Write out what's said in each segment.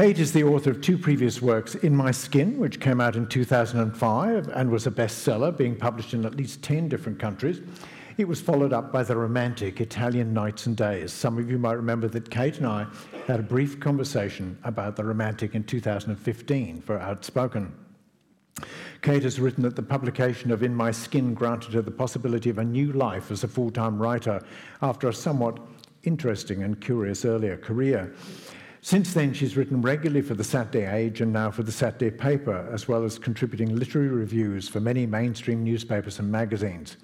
Kate is the author of two previous works In My Skin, which came out in 2005 and was a bestseller, being published in at least 10 different countries. It was followed up by The Romantic Italian Nights and Days. Some of you might remember that Kate and I had a brief conversation about The Romantic in 2015 for Outspoken. Kate has written that the publication of In My Skin granted her the possibility of a new life as a full time writer after a somewhat interesting and curious earlier career. Since then, she's written regularly for the Saturday Age and now for the Saturday Paper, as well as contributing literary reviews for many mainstream newspapers and magazines.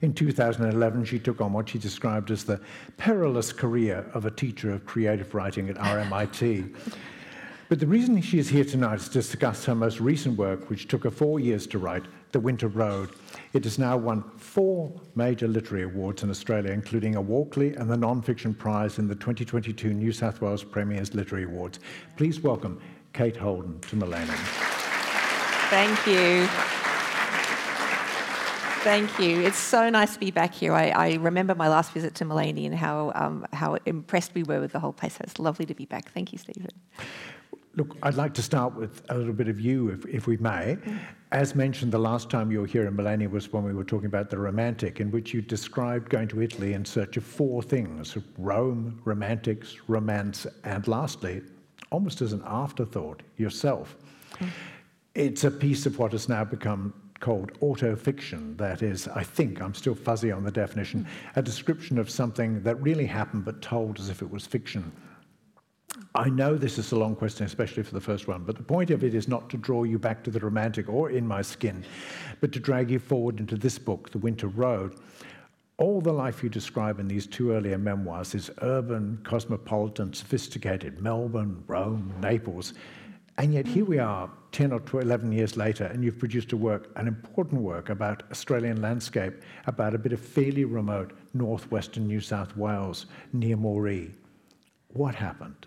In 2011, she took on what she described as the perilous career of a teacher of creative writing at RMIT. But the reason she is here tonight is to discuss her most recent work, which took her four years to write, The Winter Road. It has now won four major literary awards in Australia, including a Walkley and the Non-Fiction Prize in the 2022 New South Wales Premier's Literary Awards. Please welcome Kate Holden to Millennium. Thank you. Thank you. It's so nice to be back here. I, I remember my last visit to Maleny and how, um, how impressed we were with the whole place. So it's lovely to be back. Thank you, Stephen. Look, I'd like to start with a little bit of you, if, if we may. As mentioned, the last time you were here in Maleny was when we were talking about the Romantic, in which you described going to Italy in search of four things Rome, romantics, romance, and lastly, almost as an afterthought, yourself. Mm. It's a piece of what has now become called autofiction. That is, I think, I'm still fuzzy on the definition, mm. a description of something that really happened but told as if it was fiction. I know this is a long question, especially for the first one, but the point of it is not to draw you back to the romantic or in my skin, but to drag you forward into this book, The Winter Road. All the life you describe in these two earlier memoirs is urban, cosmopolitan, sophisticated Melbourne, Rome, Naples. And yet here we are, 10 or 12, 11 years later, and you've produced a work, an important work about Australian landscape, about a bit of fairly remote northwestern New South Wales near Moree. What happened?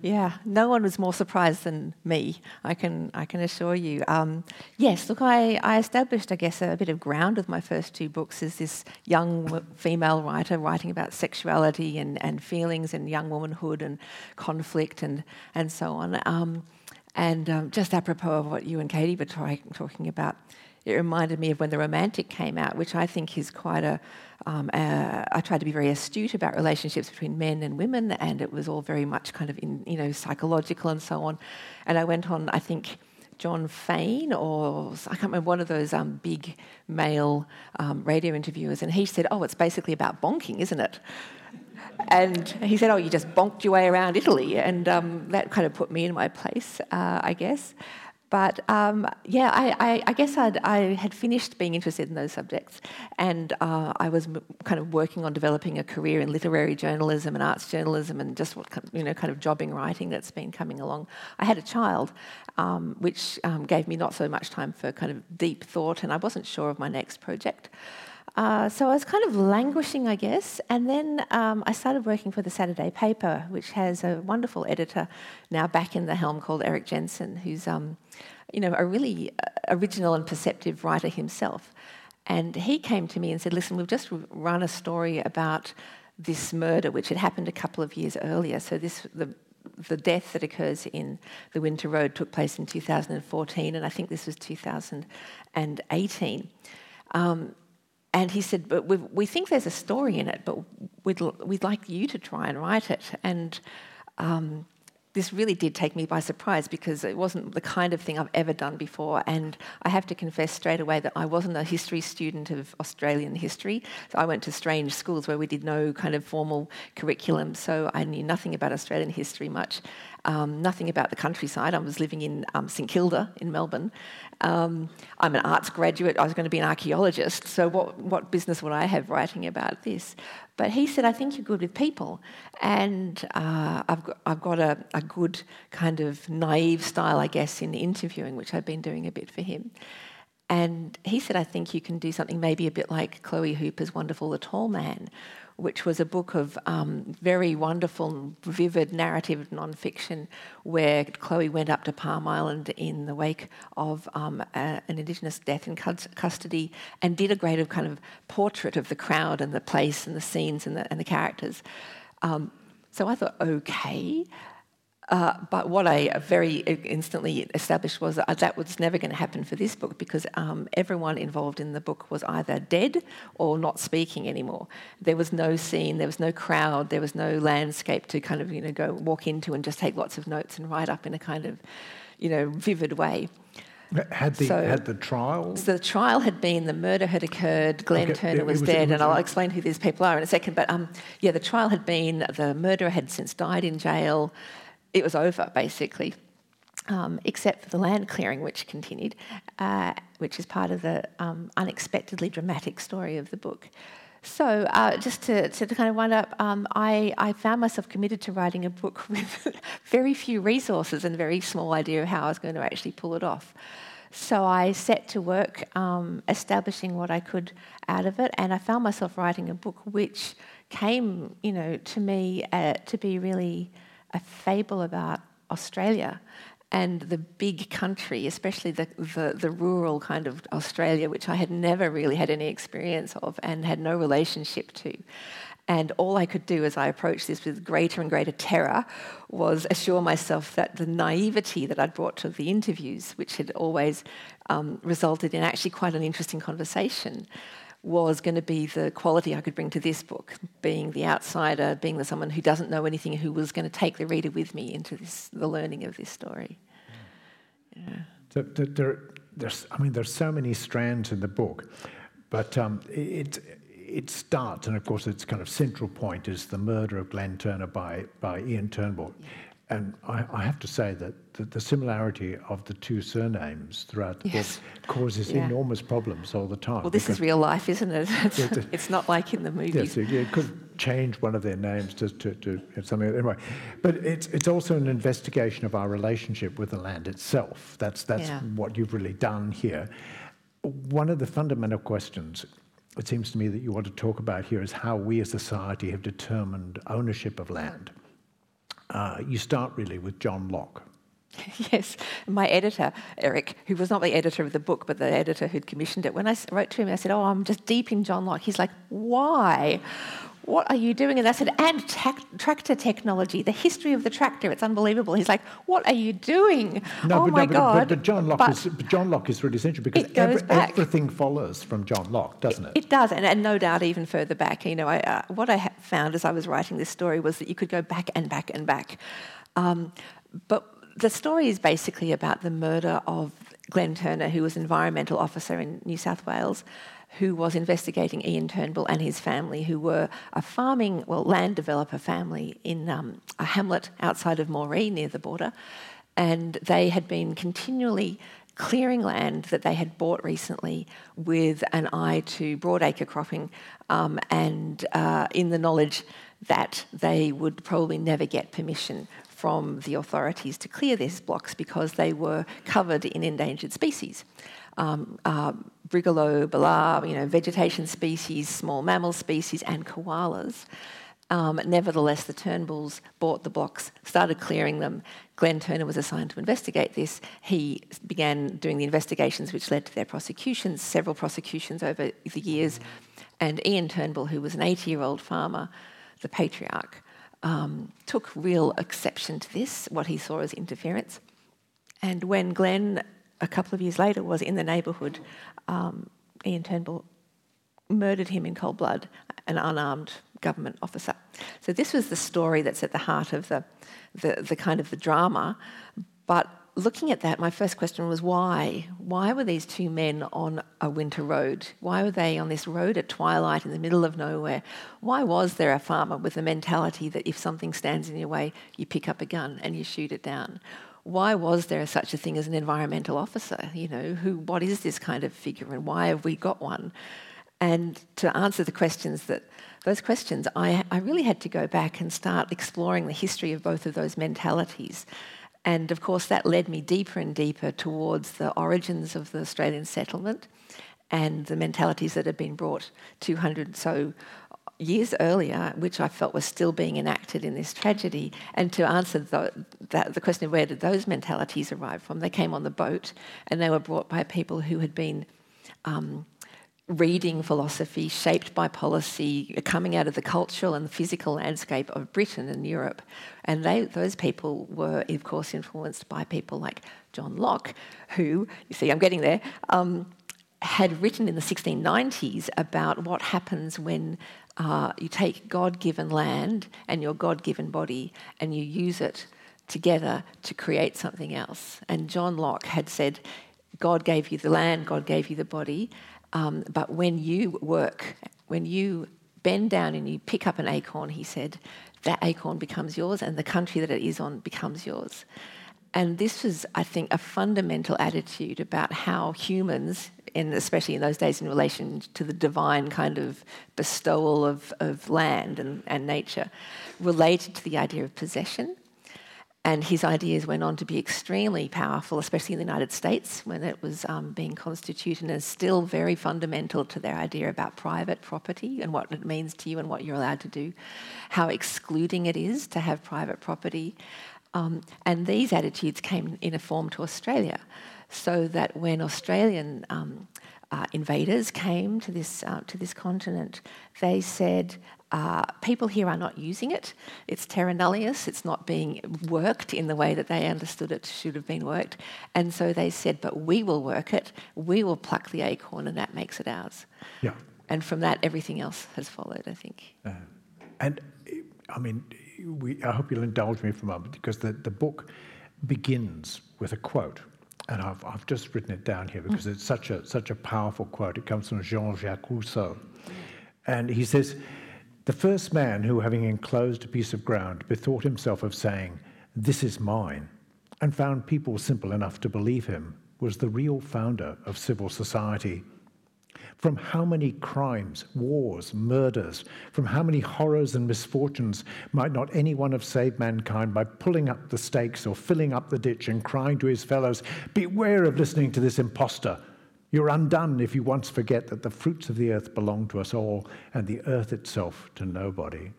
Yeah, no one was more surprised than me. I can I can assure you. Um, yes, look, I, I established, I guess, a bit of ground with my first two books as this young female writer writing about sexuality and, and feelings and young womanhood and conflict and and so on. Um, and um, just apropos of what you and Katie were talking about, it reminded me of when The Romantic came out, which I think is quite a. Um, uh, I tried to be very astute about relationships between men and women, and it was all very much kind of in, you know, psychological and so on. And I went on, I think, John Faine, or I can't remember, one of those um, big male um, radio interviewers, and he said, Oh, it's basically about bonking, isn't it? And he said, Oh, you just bonked your way around Italy. And um, that kind of put me in my place, uh, I guess. But um, yeah, I, I, I guess I'd, i had finished being interested in those subjects, and uh, I was kind of working on developing a career in literary journalism and arts journalism, and just what you know, kind of jobbing writing that's been coming along. I had a child, um, which um, gave me not so much time for kind of deep thought, and I wasn't sure of my next project. Uh, so I was kind of languishing, I guess, and then um, I started working for the Saturday Paper, which has a wonderful editor now back in the helm called Erik Jensen, who's um, you know a really uh, original and perceptive writer himself. And he came to me and said, "Listen, we've just run a story about this murder, which had happened a couple of years earlier. So this the the death that occurs in the Winter Road took place in 2014, and I think this was 2018." Um, and he said, but we think there's a story in it, but we'd, we'd like you to try and write it. And um, this really did take me by surprise because it wasn't the kind of thing I've ever done before. And I have to confess straight away that I wasn't a history student of Australian history. So I went to strange schools where we did no kind of formal curriculum. So I knew nothing about Australian history much, um, nothing about the countryside. I was living in um, St Kilda in Melbourne. Um, I'm an arts graduate. I was going to be an archaeologist. So what, what business would I have writing about this? But he said, I think you're good with people. And uh, I've got, I've got a, a, good kind of naive style, I guess, in interviewing, which I've been doing a bit for him. And he said, I think you can do something maybe a bit like Chloe Hooper's Wonderful the Tall Man, which was a book of um, very wonderful, vivid narrative nonfiction, where Chloe went up to Palm Island in the wake of um, a, an Indigenous death in custody and did a great of kind of portrait of the crowd and the place and the scenes and the, and the characters. Um, so I thought, okay. Uh, but what I very instantly established was that that was never going to happen for this book because um, everyone involved in the book was either dead or not speaking anymore. There was no scene, there was no crowd, there was no landscape to kind of you know go walk into and just take lots of notes and write up in a kind of you know vivid way. Had the so, had the trial? So the trial had been the murder had occurred. Glen okay. Turner was, was, dead, was, and I'll explain who these people are in a second. But um, yeah, the trial had been the murderer had since died in jail it was over basically, um, except for the land clearing, which continued, uh, which is part of the um, unexpectedly dramatic story of the book. So, uh, just to, to kind of wind up, um, I, I found myself committed to writing a book with very few resources and a very small idea of how I was going to actually pull it off. So I set to work um, establishing what I could out of it, and I found myself writing a book which came, you know, to me uh, to be really a fable about Australia and the big country, especially the, the, the, rural kind of Australia, which I had never really had any experience of and had no relationship to. And all I could do as I approached this with greater and greater terror was assure myself that the naivety that I'd brought to the interviews, which had always um, resulted in actually quite an interesting conversation, was going to be the quality I could bring to this book, being the outsider, being the someone who doesn't know anything, who was going to take the reader with me into this, the learning of this story. Yeah. So, there, there's, I mean, there's so many strands in the book, but um, it, it starts, and of course, its kind of central point is the murder of Glen Turner by, by Ian Turnbull. Yeah. And I, I, have to say that the, the, similarity of the two surnames throughout the yes. book causes yeah. enormous problems all the time. Well, this is real life, isn't it? It's, it's, it's, not like in the movies. Yes, it could change one of their names to, to, to something. Anyway, but it's, it's also an investigation of our relationship with the land itself. That's, that's yeah. what you've really done here. One of the fundamental questions it seems to me that you want to talk about here is how we as society have determined ownership of land uh, you start really with John Locke. Yes, my editor, Erik, who was not the editor of the book, but the editor who'd commissioned it, when I wrote to him, I said, Oh, I'm just deep in John Locke. He's like, Why? What are you doing? And I said, And tractor technology, the history of the tractor. It's unbelievable. He's like, What are you doing? No, oh but, my no, God. But, but, John Locke but is, John Locke is really essential because every, everything follows from John Locke, doesn't it? It, it does, and, and, no doubt even further back. You know, I, uh, what I found as I was writing this story was that you could go back and back and back. Um, but the story is basically about the murder of Glen Turner, who was environmental officer in New South Wales, who was investigating Ian Turnbull and his family, who were a farming, well, land developer family in um, a hamlet outside of Moree near the border. And they had been continually clearing land that they had bought recently with an eye to broadacre cropping um, and uh, in the knowledge that they would probably never get permission from the authorities to clear these blocks because they were covered in endangered species. Um, uh, brigalow, belah, you know, vegetation species, small mammal species, and koalas. Um, nevertheless, the Turnbulls bought the blocks, started clearing them. Glen Turner was assigned to investigate this. He began doing the investigations, which led to their prosecutions, several prosecutions over the years. And Ian Turnbull, who was an 80 year old farmer, the patriarch, um, took real exception to this, what he saw as interference. And when Glen, a couple of years later, was in the neighbourhood, um, Ian Turnbull murdered him in cold blood, an unarmed government officer. So this was the story that's at the heart of the, the, the kind of the drama. But looking at that, my first question was why? Why were these two men on a winter road? Why were they on this road at twilight in the middle of nowhere? Why was there a farmer with the mentality that if something stands in your way, you pick up a gun and you shoot it down? Why was there such a thing as an environmental officer? You know, who, what is this kind of figure and why have we got one? And to answer the questions that those questions, I, I really had to go back and start exploring the history of both of those mentalities and of course, that led me deeper and deeper towards the origins of the Australian settlement and the mentalities that had been brought 200 so years earlier, which I felt was still being enacted in this tragedy. And to answer the, that, the question of where did those mentalities arrive from, they came on the boat and they were brought by people who had been um, reading philosophy shaped by policy coming out of the cultural and physical landscape of Britain and Europe. And they, those people were, of course, influenced by people like John Locke, who, you see, I'm getting there, um, had written in the 1690s about what happens when uh, you take God given land and your God given body and you use it together to create something else. And John Locke had said, God gave you the land, God gave you the body, um, but when you work, when you bend down and you pick up an acorn, he said, that acorn becomes yours and the country that it is on becomes yours. And this was, I think, a fundamental attitude about how humans, and especially in those days in relation to the divine kind of bestowal of, of land and, and nature, related to the idea of possession and his ideas went on to be extremely powerful, especially in the United States when it was um, being constituted, and still very fundamental to their idea about private property and what it means to you and what you're allowed to do, how excluding it is to have private property. Um, and these attitudes came in a form to Australia, so that when Australian um, uh, invaders came to this, uh, to this continent, they said, uh, people here are not using it. It's terra nullius. It's not being worked in the way that they understood it should have been worked. And so they said, but we will work it. We will pluck the acorn, and that makes it ours. Yeah. And from that, everything else has followed, I think. Uh, and I mean, we, I hope you'll indulge me for a moment because the, the book begins with a quote. And I've, I've just written it down here because it's such a, such a powerful quote. It comes from Jean Jacques Rousseau. And he says, the first man who, having enclosed a piece of ground, bethought himself of saying, This is mine, and found people simple enough to believe him, was the real founder of civil society. From how many crimes, wars, murders, from how many horrors and misfortunes might not any one have saved mankind by pulling up the stakes or filling up the ditch and crying to his fellows, Beware of listening to this impostor! You're undone if you once forget that the fruits of the earth belong to us all and the earth itself to nobody.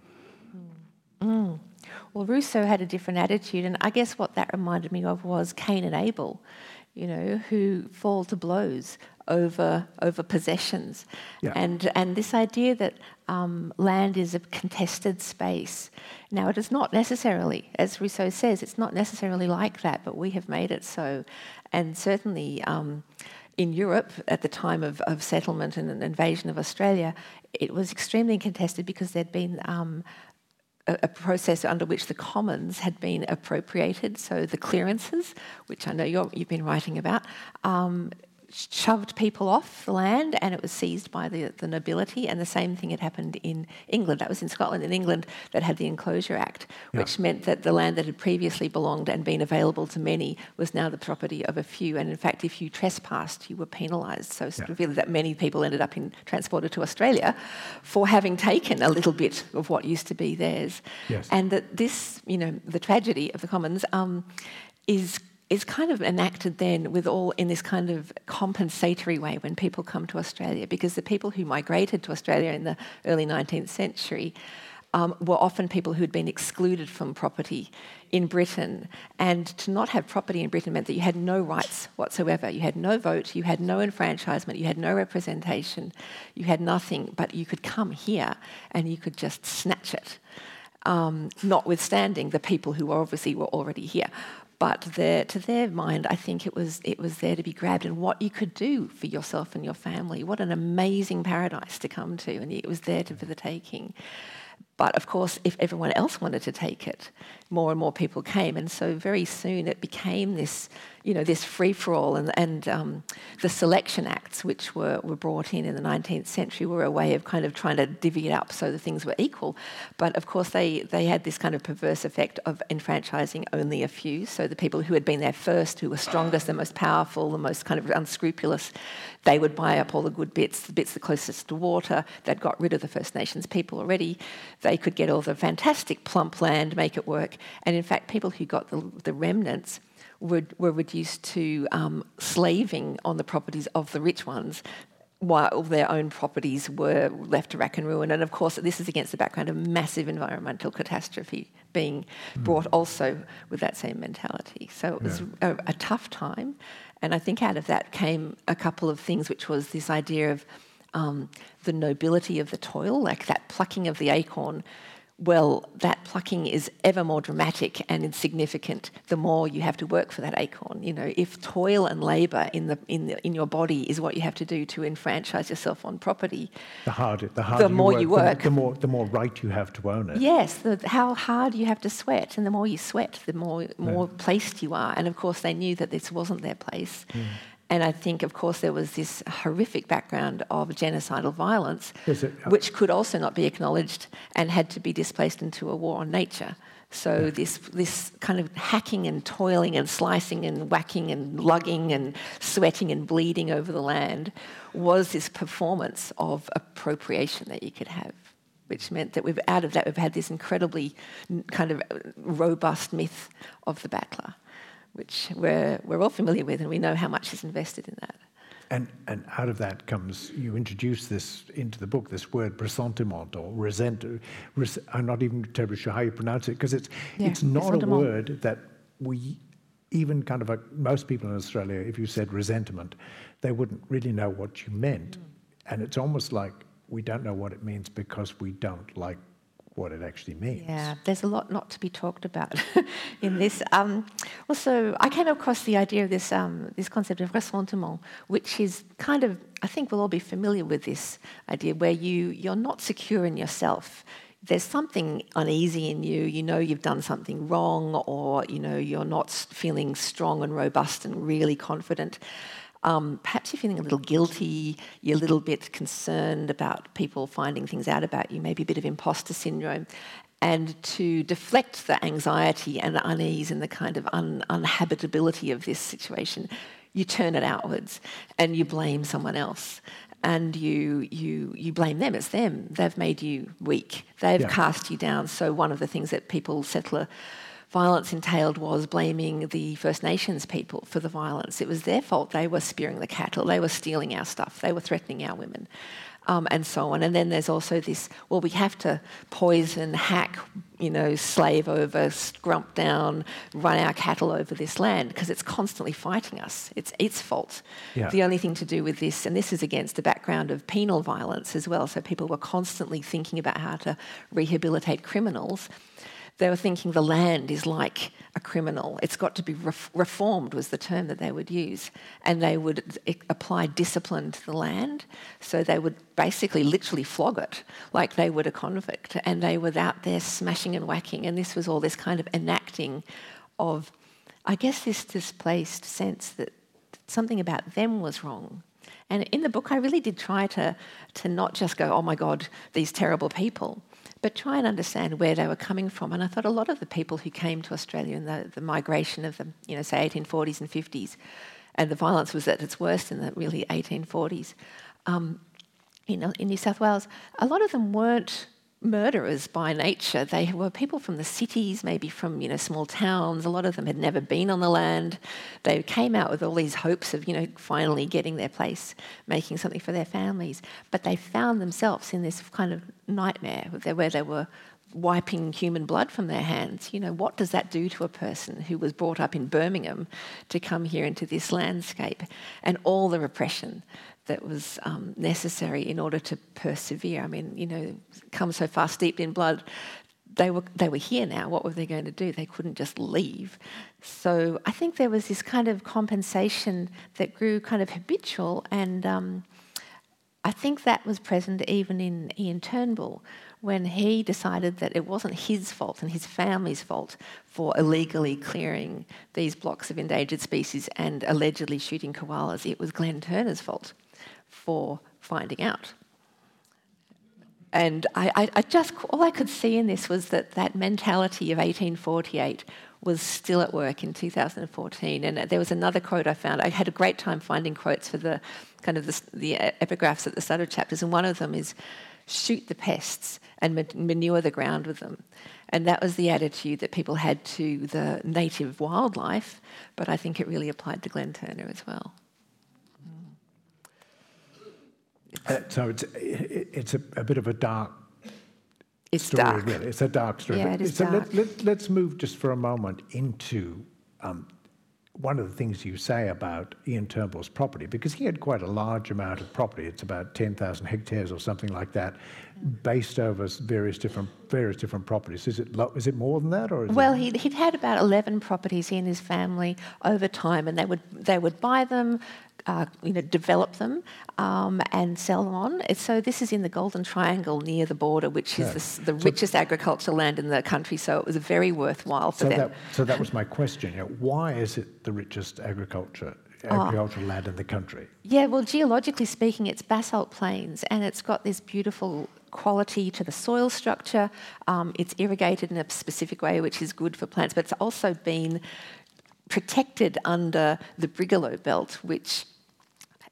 Mm. Well, Rousseau had a different attitude, and I guess what that reminded me of was Cain and Abel, you know, who fall to blows over over possessions, yeah. and and this idea that um, land is a contested space. Now, it is not necessarily, as Rousseau says, it's not necessarily like that, but we have made it so, and certainly. Um, in Europe at the time of, of settlement and an invasion of Australia, it was extremely contested because there'd been um, a, a, process under which the commons had been appropriated. So the clearances, which I know you have been writing about, um, shoved people off the land and it was seized by the, the nobility. And the same thing had happened in England. That was in Scotland and England that had the Enclosure Act, which yeah. meant that the land that had previously belonged and been available to many was now the property of a few. And in fact, if you trespassed, you were penalised so severely yeah. that many people ended up in, transported to Australia for having taken a little bit of what used to be theirs. Yes. And that this, you know, the tragedy of the commons um, is is kind of enacted then with all in this kind of compensatory way when people come to Australia, because the people who migrated to Australia in the early 19th century um, were often people who had been excluded from property in Britain. And to not have property in Britain meant that you had no rights whatsoever. You had no vote, you had no enfranchisement, you had no representation, you had nothing, but you could come here and you could just snatch it. Um, notwithstanding the people who obviously were already here but to their mind, I think it was it was there to be grabbed, and what you could do for yourself and your family. What an amazing paradise to come to, and it was there to, for the taking. But of course, if everyone else wanted to take it, more and more people came, and so very soon it became this you know, this free-for-all and, and um, the selection acts which were, were brought in in the 19th century were a way of kind of trying to divvy it up so the things were equal. But of course, they, they had this kind of perverse effect of enfranchising only a few. So the people who had been there first, who were strongest, the most powerful, the most kind of unscrupulous, they would buy up all the good bits, the bits the closest to water. They'd got rid of the First Nations people already. They could get all the fantastic plump land, make it work. And in fact, people who got the, the remnants were, were reduced to um, slaving on the properties of the rich ones while their own properties were left to rack and ruin. And of course, this is against the background of massive environmental catastrophe being mm. brought also with that same mentality. So it was yeah. a, a, tough time. And I think out of that came a couple of things, which was this idea of um, the nobility of the toil, like that plucking of the acorn well, that plucking is ever more dramatic and insignificant the more you have to work for that acorn. You know, if toil and labour in the in the, in your body is what you have to do to enfranchise yourself on property, the harder the harder the more you you work, work, the, the, more the more right you have to own it. Yes, the, how hard you have to sweat, and the more you sweat, the more more yeah. placed you are. And of course, they knew that this wasn't their place. Mm. And I think, of course, there was this horrific background of genocidal violence, which could also not be acknowledged and had to be displaced into a war on nature. So yeah. this this kind of hacking and toiling and slicing and whacking and lugging and sweating and bleeding over the land was this performance of appropriation that you could have, which meant that we've out of that we've had this incredibly kind of uh, robust myth of the battler which we're, we're all familiar with, and we know how much is invested in that. And, and out of that comes, you introduce this into the book, this word ressentiment or resent. Res, I'm not even terribly sure how you pronounce it, because it's, yeah, it's not a word that we, even kind of a, most people in Australia, if you said resentment, they wouldn't really know what you meant. Mm. And it's almost like we don't know what it means because we don't like what it actually means. Yeah, there's a lot not to be talked about in this. Um, also, I came across the idea of this um, this concept of ressentiment, which is kind of I think we'll all be familiar with this idea where you you're not secure in yourself. There's something uneasy in you. You know you've done something wrong, or you know you're not feeling strong and robust and really confident. Um, perhaps you're feeling a little guilty, you're a little bit concerned about people finding things out about you, maybe a bit of imposter syndrome. And to deflect the anxiety and the unease and the kind of un- unhabitability of this situation, you turn it outwards and you blame someone else and you you you blame them. It's them. They've made you weak. They've yeah. cast you down. So one of the things that people settler violence entailed was blaming the First Nations people for the violence. It was their fault. They were spearing the cattle, they were stealing our stuff, they were threatening our women. Um, and so on. And then there's also this well, we have to poison, hack, you know, slave over, scrump down, run our cattle over this land because it's constantly fighting us. It's its fault. Yeah. The only thing to do with this, and this is against the background of penal violence as well, so people were constantly thinking about how to rehabilitate criminals they were thinking the land is like a criminal. It's got to be reformed, was the term that they would use. And they would apply discipline to the land. So they would basically literally flog it like they would a convict. And they were out there smashing and whacking. And this was all this kind of enacting of, I guess, this displaced sense that something about them was wrong. And in the book, I really did try to, to not just go, oh my God, these terrible people but try and understand where they were coming from. And I thought a lot of the people who came to Australia in the, the migration of the, you know, say 1840s and 50s, and the violence was at its worst in the really 1840s, um, in New South Wales, a lot of them weren't murderers by nature. They were people from the cities, maybe from you know small towns. A lot of them had never been on the land. They came out with all these hopes of you know finally getting their place, making something for their families. But they found themselves in this kind of nightmare where they were wiping human blood from their hands. You know, what does that do to a person who was brought up in Birmingham to come here into this landscape and all the repression that was um, necessary in order to persevere. I mean, you know, come so far steeped in blood, they were they were here now. What were they going to do? They couldn't just leave. So I think there was this kind of compensation that grew kind of habitual, and um, I think that was present even in Ian Turnbull when he decided that it wasn't his fault and his family's fault for illegally clearing these blocks of endangered species and allegedly shooting koalas. It was Glen Turner's fault for finding out. And I, I, I, just, all I could see in this was that that mentality of 1848 was still at work in 2014. And there was another quote I found. I had a great time finding quotes for the kind of the, the epigraphs at the start of chapters, and one of them is shoot the pests and manure the ground with them. And that was the attitude that people had to the native wildlife, but I think it really applied to Glen Turner as well. Uh, so it's it's a, a, bit of a dark it's story, dark. really. It's a dark story. Yeah, it is so dark. Let, let, us move just for a moment into um, one of the things you say about Ian Turnbull's property, because he had quite a large amount of property, it's about 10,000 hectares or something like that, based over various different various different properties. Is it is it more than that, or well, he'd, he'd had about 11 properties he and his family over time, and they would they would buy them, uh, you know, develop them um, and sell them on. So this is in the Golden Triangle near the border, which is yeah. the, the so richest agricultural land in the country. So it was very worthwhile for so them. That, so that was my question. You know, why is it the richest agriculture? Agricultural oh. land in the country? Yeah, well, geologically speaking, it's basalt plains and it's got this beautiful quality to the soil structure. Um, it's irrigated in a specific way, which is good for plants, but it's also been protected under the Brigalow belt, which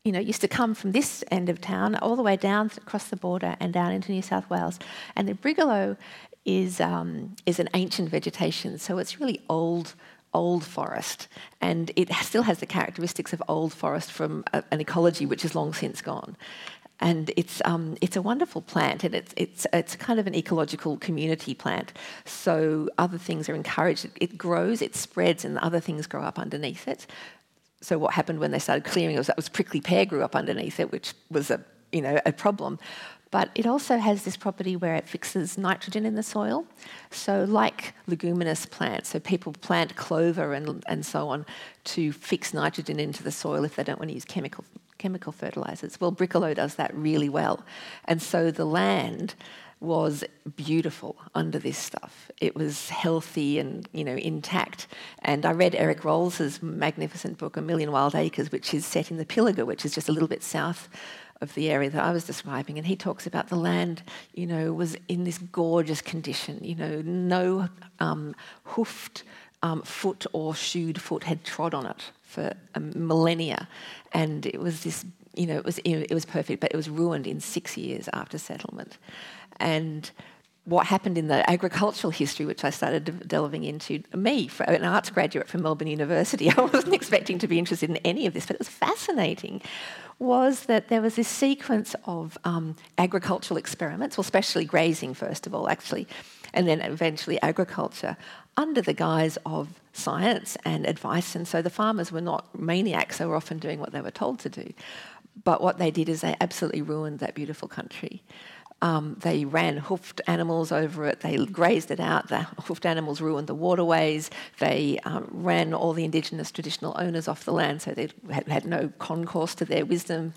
you know, used to come from this end of town all the way down across the border and down into New South Wales. And the Brigalow is, um, is an ancient vegetation, so it's really old old forest, and it still has the characteristics of old forest from a, an ecology which is long since gone. And it's, um, it's a wonderful plant, and it's, it's, it's kind of an ecological community plant. So other things are encouraged. It grows, it spreads, and other things grow up underneath it so what happened when they started clearing it was that was prickly pear grew up underneath it, which was a you know a problem. But it also has this property where it fixes nitrogen in the soil. So, like leguminous plants, so people plant clover and, and so on to fix nitrogen into the soil if they don't want to use chemical, chemical fertilizers. Well, Brigalow does that really well. And so the land was beautiful under this stuff. It was healthy and you know intact. And I read Eric Rolls's magnificent book, A Million Wild Acres, which is set in the Pilliga, which is just a little bit south of the area that I was describing. And he talks about the land, you know, was in this gorgeous condition. You know, no um, hoofed um, foot or shoed foot had trod on it for millennia, and it was this. You know, it was it was perfect, but it was ruined in six years after settlement and what happened in the agricultural history, which I started delving into. Me, an arts graduate from Melbourne University, I wasn't expecting to be interested in any of this, but it was fascinating. Was that there was this sequence of um, agricultural experiments, well, especially grazing, first of all, actually, and then eventually agriculture, under the guise of science and advice. And so the farmers were not maniacs, they were often doing what they were told to do. But what they did is they absolutely ruined that beautiful country. Um, they ran hoofed animals over it, they grazed it out, the hoofed animals ruined the waterways, they um, ran all the indigenous traditional owners off the land so they had, no concourse to their wisdom.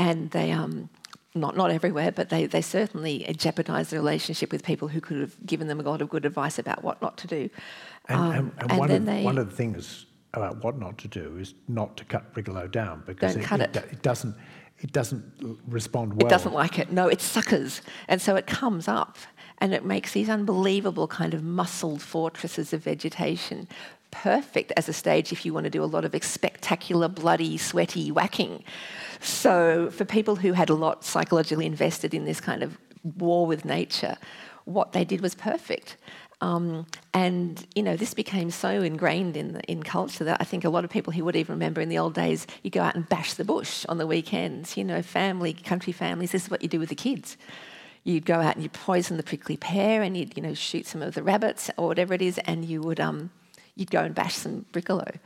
And they, um, not, not everywhere, but they, they certainly jeopardised the relationship with people who could have given them a lot of good advice about what not to do. And, and, um, and, and one, of, they, one of the things about what not to do is not to cut Brigalow down because it, it, it, doesn't it doesn't respond well. It doesn't like it. No, it suckers. And so it comes up and it makes these unbelievable kind of muscled fortresses of vegetation. Perfect as a stage if you want to do a lot of spectacular, bloody, sweaty whacking. So, for people who had a lot psychologically invested in this kind of war with nature, what they did was perfect. Um, and you know, this became so ingrained in in culture that I think a lot of people who would even remember in the old days, you go out and bash the bush on the weekends. You know, family, country families. This is what you do with the kids. You'd go out and you'd poison the prickly pear, and you'd you know shoot some of the rabbits or whatever it is, and you would um, you'd go and bash some brigalow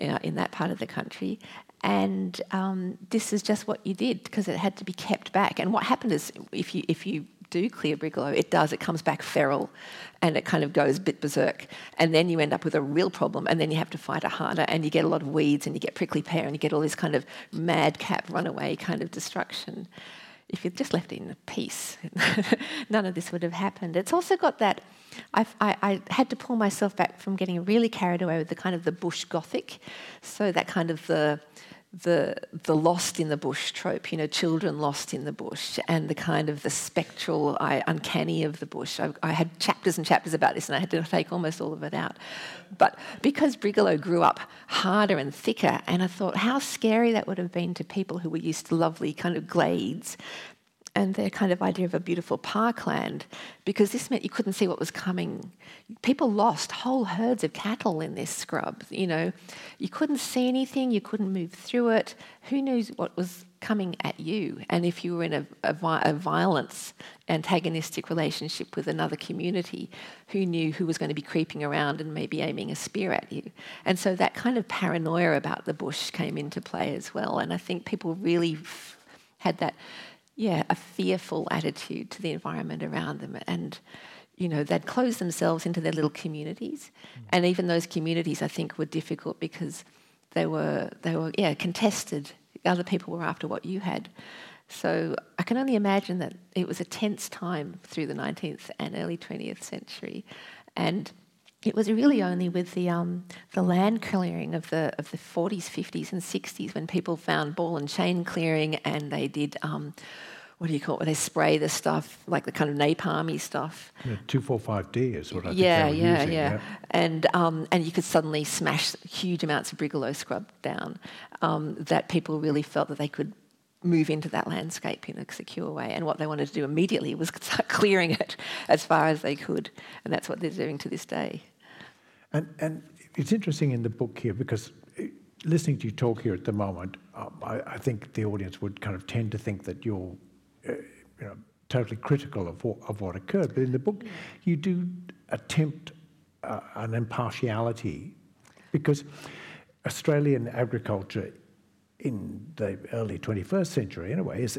uh, in that part of the country. And um, this is just what you did because it had to be kept back. And what happened is, if you if you do clear brigalow, it does. It comes back feral and it kind of goes bit berserk. And then you end up with a real problem and then you have to fight it harder and you get a lot of weeds and you get prickly pear and you get all this kind of madcap runaway kind of destruction. If you'd just left it in peace, none of this would have happened. It's also got that. I, I had to pull myself back from getting really carried away with the kind of the bush gothic, so that kind of the the the lost in the bush trope, you know, children lost in the bush, and the kind of the spectral, I, uncanny of the bush. I, I, had chapters and chapters about this, and I had to take almost all of it out. But because Brigalow grew up harder and thicker, and I thought how scary that would have been to people who were used to lovely kind of glades, and their kind of idea of a beautiful parkland, because this meant you couldn't see what was coming. People lost whole herds of cattle in this scrub. You know, you couldn't see anything, you couldn't move through it. Who knew what was coming at you? And if you were in a, a, a violence, antagonistic relationship with another community, who knew who was going to be creeping around and maybe aiming a spear at you? And so that kind of paranoia about the bush came into play as well. And I think people really had that yeah, a fearful attitude to the environment around them. And, you know, they'd close themselves into their little communities. Mm. And even those communities, I think, were difficult because they were, they were, yeah, contested. Other people were after what you had. So I can only imagine that it was a tense time through the 19th and early 20th century. And it was really only with the um, the land clearing of the of the 40s, 50s, and 60s when people found ball and chain clearing, and they did. Um, what do you call it? Where they spray the stuff like the kind of napalmy stuff. Yeah, two four five D is what I yeah, think yeah, yeah, yeah, and um, and you could suddenly smash huge amounts of brigalow scrub down. Um, that people really felt that they could move into that landscape in a secure way. And what they wanted to do immediately was start clearing it as far as they could, and that's what they're doing to this day. And, and it's interesting in the book here because uh, listening to you talk here at the moment, um, I, I, think the audience would kind of tend to think that you're, uh, you know, totally critical of what, of what occurred. But in the book, you do attempt uh, an impartiality because Australian agriculture in the early 21st century, anyway, is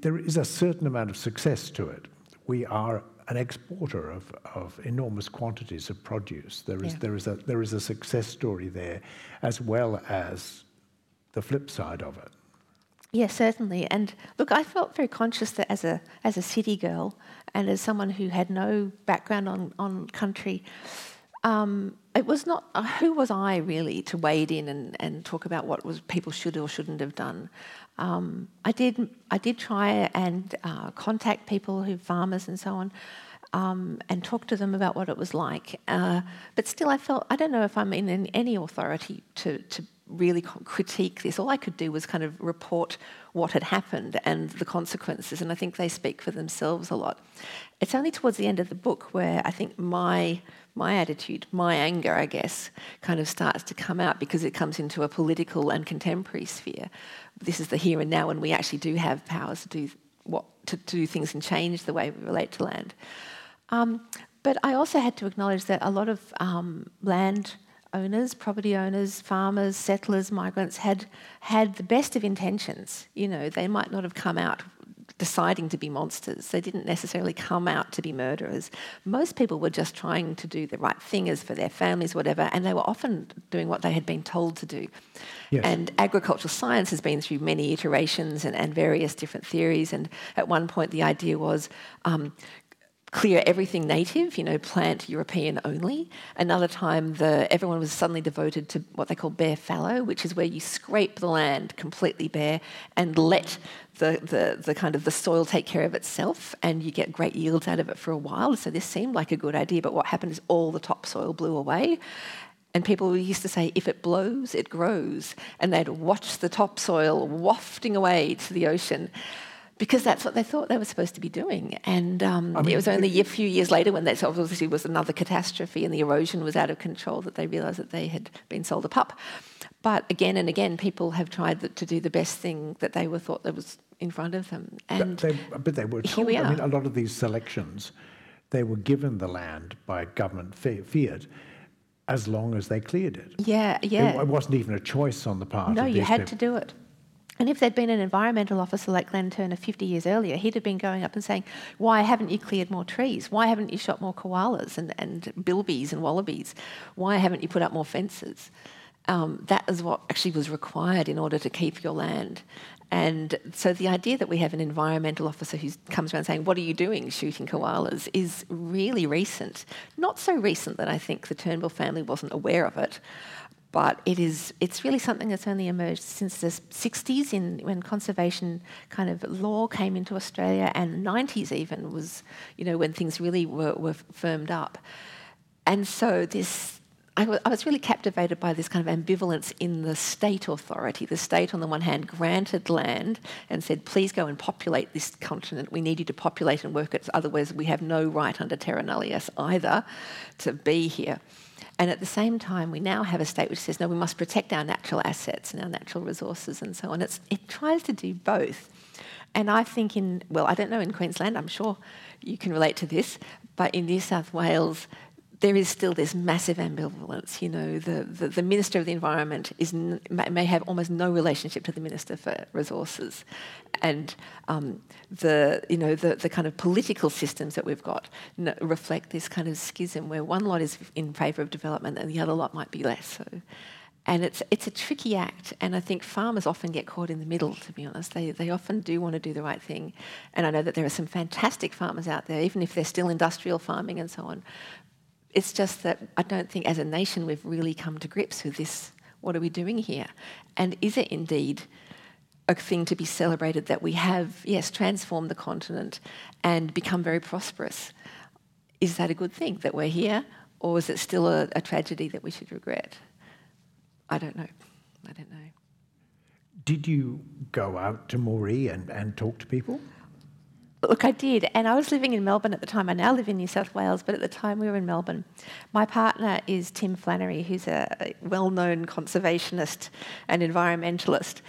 there is a certain amount of success to it. We are an exporter of, of enormous quantities of produce. There is, yeah. there, is a, there is a success story there, as well as the flip side of it. Yes, certainly. And look, I felt very conscious that as a, as a city girl and as someone who had no background on, on country, um, it was not uh, who was I really to wade in and, and talk about what was people should or shouldn't have done. Um, I did I did try and uh, contact people who farmers and so on. Um, and talk to them about what it was like. Uh, but still, I felt I don't know if I'm in any authority to, to really critique this. All I could do was kind of report what had happened and the consequences, and I think they speak for themselves a lot. It's only towards the end of the book where I think my my attitude, my anger, I guess, kind of starts to come out because it comes into a political and contemporary sphere. This is the here and now, and we actually do have powers to do what to, to do things and change the way we relate to land. Um, but I also had to acknowledge that a lot of um, land owners, property owners, farmers, settlers, migrants had had the best of intentions. You know, they might not have come out deciding to be monsters. They didn't necessarily come out to be murderers. Most people were just trying to do the right thing as for their families, whatever, and they were often doing what they had been told to do. Yes. And agricultural science has been through many iterations and, and various different theories. And at one point, the idea was um, clear everything native, you know, plant European only. Another time, the, everyone was suddenly devoted to what they call bare fallow, which is where you scrape the land completely bare and let the, the, the kind of the soil take care of itself and you get great yields out of it for a while. So this seemed like a good idea, but what happened is all the topsoil blew away. And people used to say, if it blows, it grows. And they'd watch the topsoil wafting away to the ocean because that's what they thought they were supposed to be doing. And um, I mean, it was only a few years later when that obviously was another catastrophe and the erosion was out of control that they realised that they had been sold a pup. But again and again, people have tried to do the best thing that they were thought that was in front of them. And but they, but they were told. We I mean, a lot of these selections, they were given the land by government fiat as long as they cleared it. Yeah, yeah. It, wasn't even a choice on the part. No, you had people. to do it. And if there'd been an environmental officer like Glen Turner 50 years earlier, he'd have been going up and saying, Why haven't you cleared more trees? Why haven't you shot more koalas and, and bilbies and wallabies? Why haven't you put up more fences? Um, that is what actually was required in order to keep your land. And so the idea that we have an environmental officer who comes around saying, What are you doing shooting koalas? is really recent. Not so recent that I think the Turnbull family wasn't aware of it but it is it's really something that's only emerged since the 60s in when conservation kind of law came into Australia and 90s even was you know when things really were, were firmed up and so this I, w- I was really captivated by this kind of ambivalence in the state authority. The state, on the one hand, granted land and said, please go and populate this continent. We need you to populate and work it, otherwise, we have no right under terra nullius either to be here. And at the same time, we now have a state which says, no, we must protect our natural assets and our natural resources and so on. It's, it tries to do both. And I think in, well, I don't know in Queensland, I'm sure you can relate to this, but in New South Wales, there is still this massive ambivalence. You know, the, the, the Minister of the Environment is, may have almost no relationship to the Minister for Resources. And um, the, you know, the, the kind of political systems that we've got reflect this kind of schism where one lot is in favour of development and the other lot might be less so. And it's, it's a tricky act, and I think farmers often get caught in the middle, to be honest. They, they often do want to do the right thing. And I know that there are some fantastic farmers out there, even if they're still industrial farming and so on. It's just that I don't think as a nation we've really come to grips with this. What are we doing here? And is it indeed a thing to be celebrated that we have, yes, transformed the continent and become very prosperous? Is that a good thing that we're here? Or is it still a, a tragedy that we should regret? I don't know. I don't know. Did you go out to Moree and, and talk to people? Look, I did. And I was living in Melbourne at the time. I now live in New South Wales, but at the time we were in Melbourne. My partner is Tim Flannery, who's a well known conservationist and environmentalist,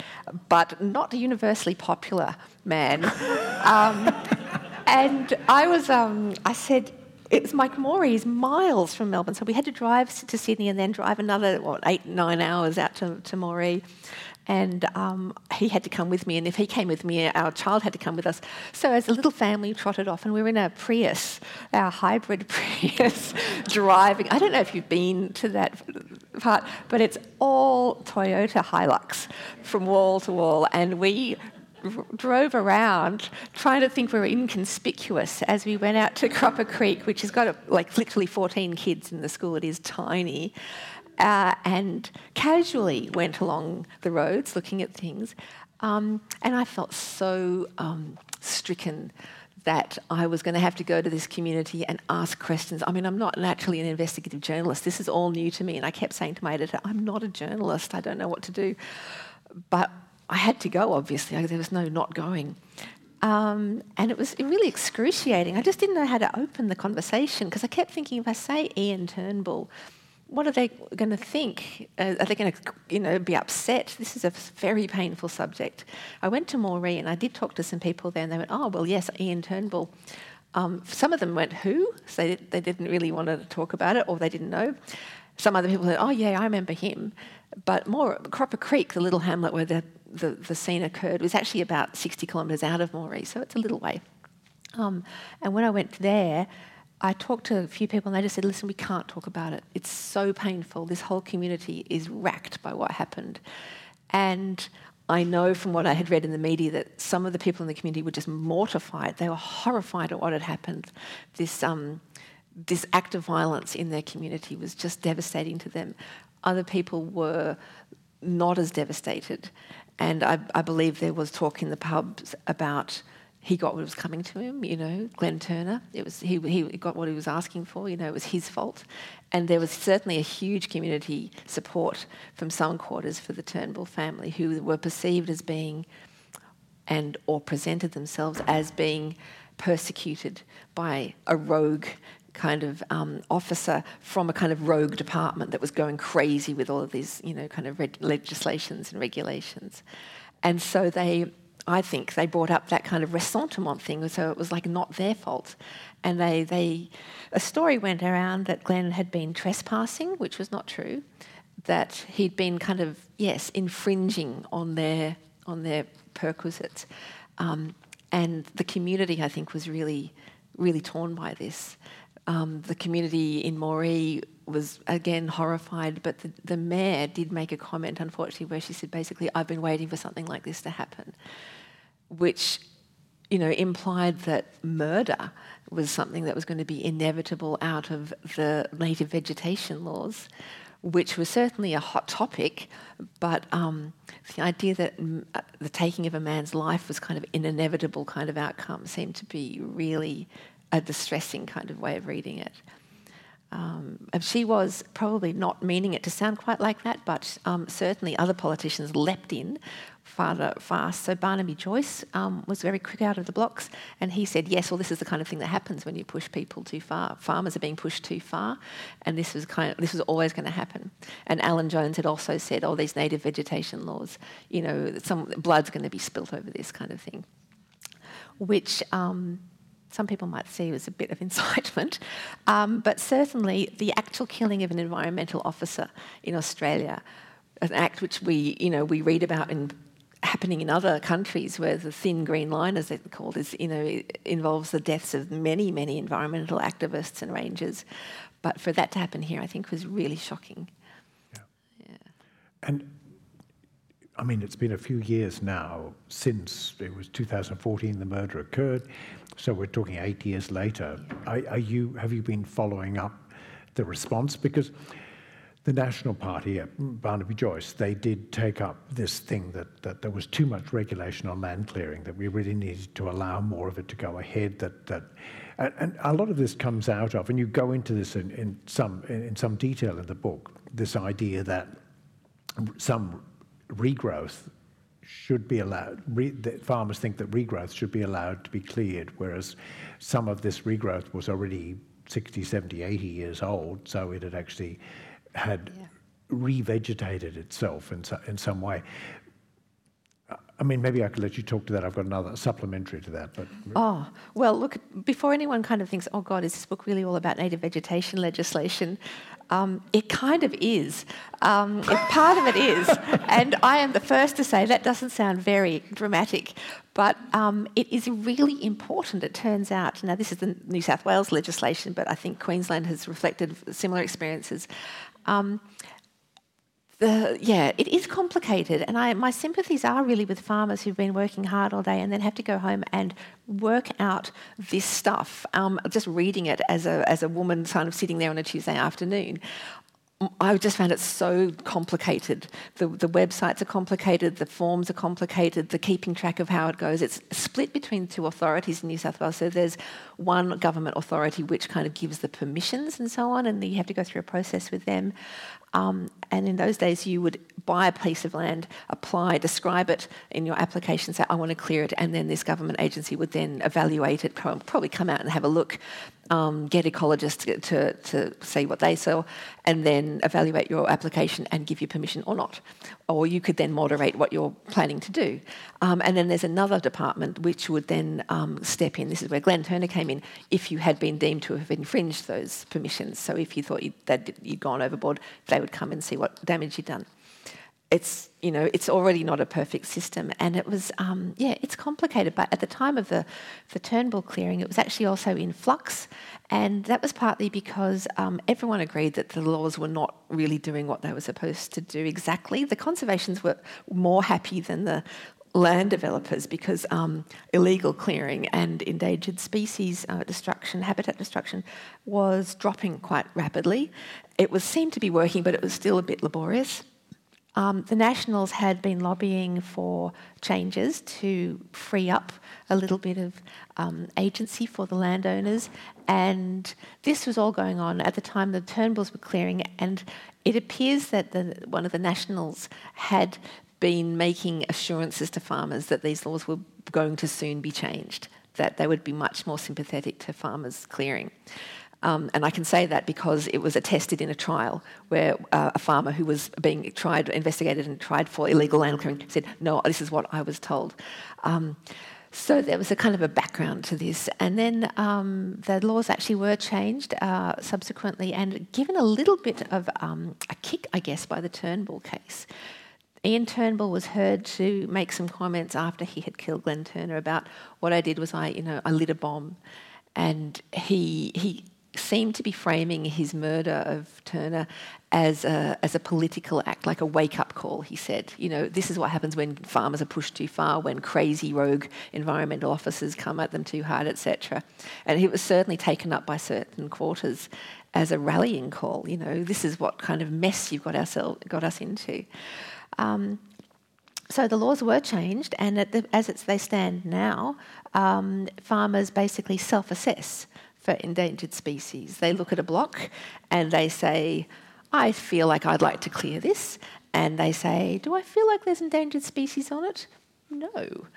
but not a universally popular man. um, and I was, um, I said, it was Mike Moree's miles from Melbourne, so we had to drive to Sydney and then drive another what eight nine hours out to, to Moree. And um, he had to come with me, and if he came with me, our child had to come with us. So, as a little family, trotted off, and we were in a Prius, our hybrid Prius, driving. I don't know if you've been to that part, but it's all Toyota Hilux from wall to wall, and we drove around trying to think we were inconspicuous as we went out to Croppa Creek, which has got a, like literally 14 kids in the school. It is tiny. Uh, and casually went along the roads looking at things. Um, and I felt so um, stricken that I was going to have to go to this community and ask questions. I mean, I'm not naturally an investigative journalist. This is all new to me. And I kept saying to my editor, I'm not a journalist. I don't know what to do. But I had to go, obviously. There was no not going. Um, and it was really excruciating. I just didn't know how to open the conversation because I kept thinking if I say Ian Turnbull, what are they going to think? Uh, are they going to, you know, be upset? This is a very painful subject. I went to Moree and I did talk to some people there, and they went, "Oh, well, yes, Ian Turnbull." Um, some of them went, "Who?" So they, they didn't really want to talk about it, or they didn't know. Some other people said, "Oh, yeah, I remember him." But more, Croppa Creek, the little hamlet where the the, the scene occurred was actually about 60 kilometres out of Moree, so it's a little way. Um, and when I went there, I talked to a few people and they just said, listen, we can't talk about it. It's so painful. This whole community is racked by what happened. And I know from what I had read in the media that some of the people in the community were just mortified. They were horrified at what had happened. This, um, this act of violence in their community was just devastating to them. Other people were not as devastated. And I, I believe there was talk in the pubs about he got what was coming to him, you know, Glen Turner. It was he, he got what he was asking for, you know, it was his fault. And there was certainly a huge community support from some quarters for the Turnbull family who were perceived as being and or presented themselves as being persecuted by a rogue kind of um, officer from a kind of rogue department that was going crazy with all of these, you know, kind of reg- legislations and regulations. And so they, I think, they brought up that kind of ressentiment thing, so it was like not their fault. And they, they, a story went around that Glen had been trespassing, which was not true, that he'd been kind of, yes, infringing on their, on their perquisites. Um, and the community, I think, was really, really torn by this. Um, the community in Moree was again horrified, but the, the mayor did make a comment, unfortunately, where she said basically, I've been waiting for something like this to happen, which you know, implied that murder was something that was going to be inevitable out of the native vegetation laws, which was certainly a hot topic, but um, the idea that uh, the taking of a man's life was kind of an inevitable kind of outcome seemed to be really a distressing kind of way of reading it. Um, she was probably not meaning it to sound quite like that, but um, certainly other politicians leapt in fast. So Barnaby Joyce um, was very quick out of the blocks, and he said, "Yes, well, this is the kind of thing that happens when you push people too far. Farmers are being pushed too far, and this was kind of this was always going to happen." And Alan Jones had also said, "Oh, these native vegetation laws, you know, some blood's going to be spilt over this kind of thing," which. Um, some people might see as a bit of incitement, um, but certainly the actual killing of an environmental officer in Australia, an act which we, you know, we read about in happening in other countries where the thin green line, as they're called, is you know involves the deaths of many many environmental activists and rangers. But for that to happen here, I think was really shocking. Yeah. yeah. And I mean, it's been a few years now since it was 2014 the murder occurred. So we're talking eight years later. Are, are you have you been following up the response because? The National Party at Barnaby Joyce, they did take up this thing that, that there was too much regulation on land clearing, that we really needed to allow more of it to go ahead. That, that, and, and a lot of this comes out of, and you go into this in, in, some, in some detail in the book, this idea that some regrowth should be allowed, re, farmers think that regrowth should be allowed to be cleared, whereas some of this regrowth was already 60, 70, 80 years old, so it had actually had yeah. revegetated itself in, so, in some way. I mean, maybe I could let you talk to that. I've got another supplementary to that. But oh well, look. Before anyone kind of thinks, "Oh God, is this book really all about native vegetation legislation?" Um, it kind of is. Um, part of it is, and I am the first to say that doesn't sound very dramatic, but um, it is really important. It turns out. Now, this is the New South Wales legislation, but I think Queensland has reflected similar experiences. Um, the, yeah, it is complicated, and I, my sympathies are really with farmers who've been working hard all day and then have to go home and work out this stuff. Um, just reading it as a as a woman, kind of sitting there on a Tuesday afternoon, I just found it so complicated. The, the websites are complicated, the forms are complicated, the keeping track of how it goes. It's split between two authorities in New South Wales. So there's one government authority which kind of gives the permissions and so on, and you have to go through a process with them. Um, and in those days, you would buy a piece of land, apply, describe it in your application, say, I want to clear it, and then this government agency would then evaluate it, probably come out and have a look, um, get ecologists to, to, to see what they saw, and then evaluate your application and give you permission or not. Or you could then moderate what you're planning to do. Um, and then there's another department which would then um, step in. This is where Glen Turner came in if you had been deemed to have infringed those permissions. So if you thought you'd, that you'd gone overboard, they would come and see what damage you'd done. It's you know it's already not a perfect system and it was um, yeah it's complicated but at the time of the the Turnbull clearing it was actually also in flux and that was partly because um, everyone agreed that the laws were not really doing what they were supposed to do exactly. The conservations were more happy than the land developers because um, illegal clearing and endangered species uh, destruction, habitat destruction, was dropping quite rapidly. It was seemed to be working, but it was still a bit laborious. Um, the Nationals had been lobbying for changes to free up a little bit of um, agency for the landowners, and this was all going on at the time the Turnbulls were clearing, and it appears that the, one of the Nationals had been making assurances to farmers that these laws were going to soon be changed, that they would be much more sympathetic to farmers clearing. Um, and I can say that because it was attested in a trial where uh, a farmer who was being tried, investigated, and tried for illegal land clearing said, "No, this is what I was told." Um, so there was a kind of a background to this, and then um, the laws actually were changed uh, subsequently, and given a little bit of um, a kick, I guess, by the Turnbull case. Ian Turnbull was heard to make some comments after he had killed Glen Turner about what I did was I, you know, I lit a bomb, and he he seemed to be framing his murder of Turner as a, as a political act, like a wake up call, he said. You know, this is what happens when farmers are pushed too far, when crazy rogue environmental officers come at them too hard, etc. And it was certainly taken up by certain quarters as a rallying call. You know, this is what kind of mess you've got, ourselves, got us into. Um, so the laws were changed, and the, as they stand now, um, farmers basically self assess for endangered species. They look at a block and they say, I feel like I'd like to clear this. And they say, Do I feel like there's endangered species on it? No.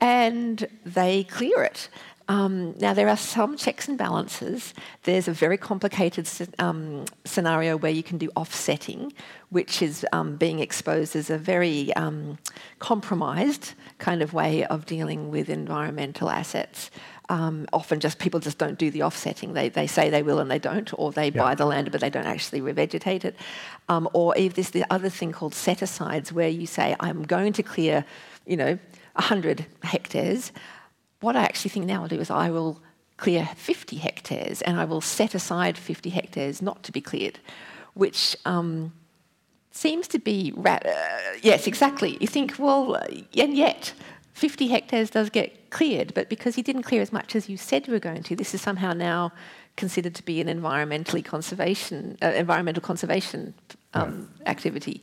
And they clear it. Um, now, there are some checks and balances. There's a very complicated um, scenario where you can do offsetting, which is um, being exposed as a very um, compromised kind of way of dealing with environmental assets. Um, often, just people just don't do the offsetting. They, they say they will and they don't, or they yeah. buy the land but they don't actually revegetate it. Um, or if there's the other thing called set asides, where you say, I'm going to clear, you know, 100 hectares what I actually think now I'll do is I will clear 50 hectares and I will set aside 50 hectares not to be cleared, which um, seems to be, ra- uh, yes, exactly. You think, well, and yet 50 hectares does get cleared, but because you didn't clear as much as you said you were going to, this is somehow now considered to be an environmentally conservation, uh, environmental conservation um, yeah. activity.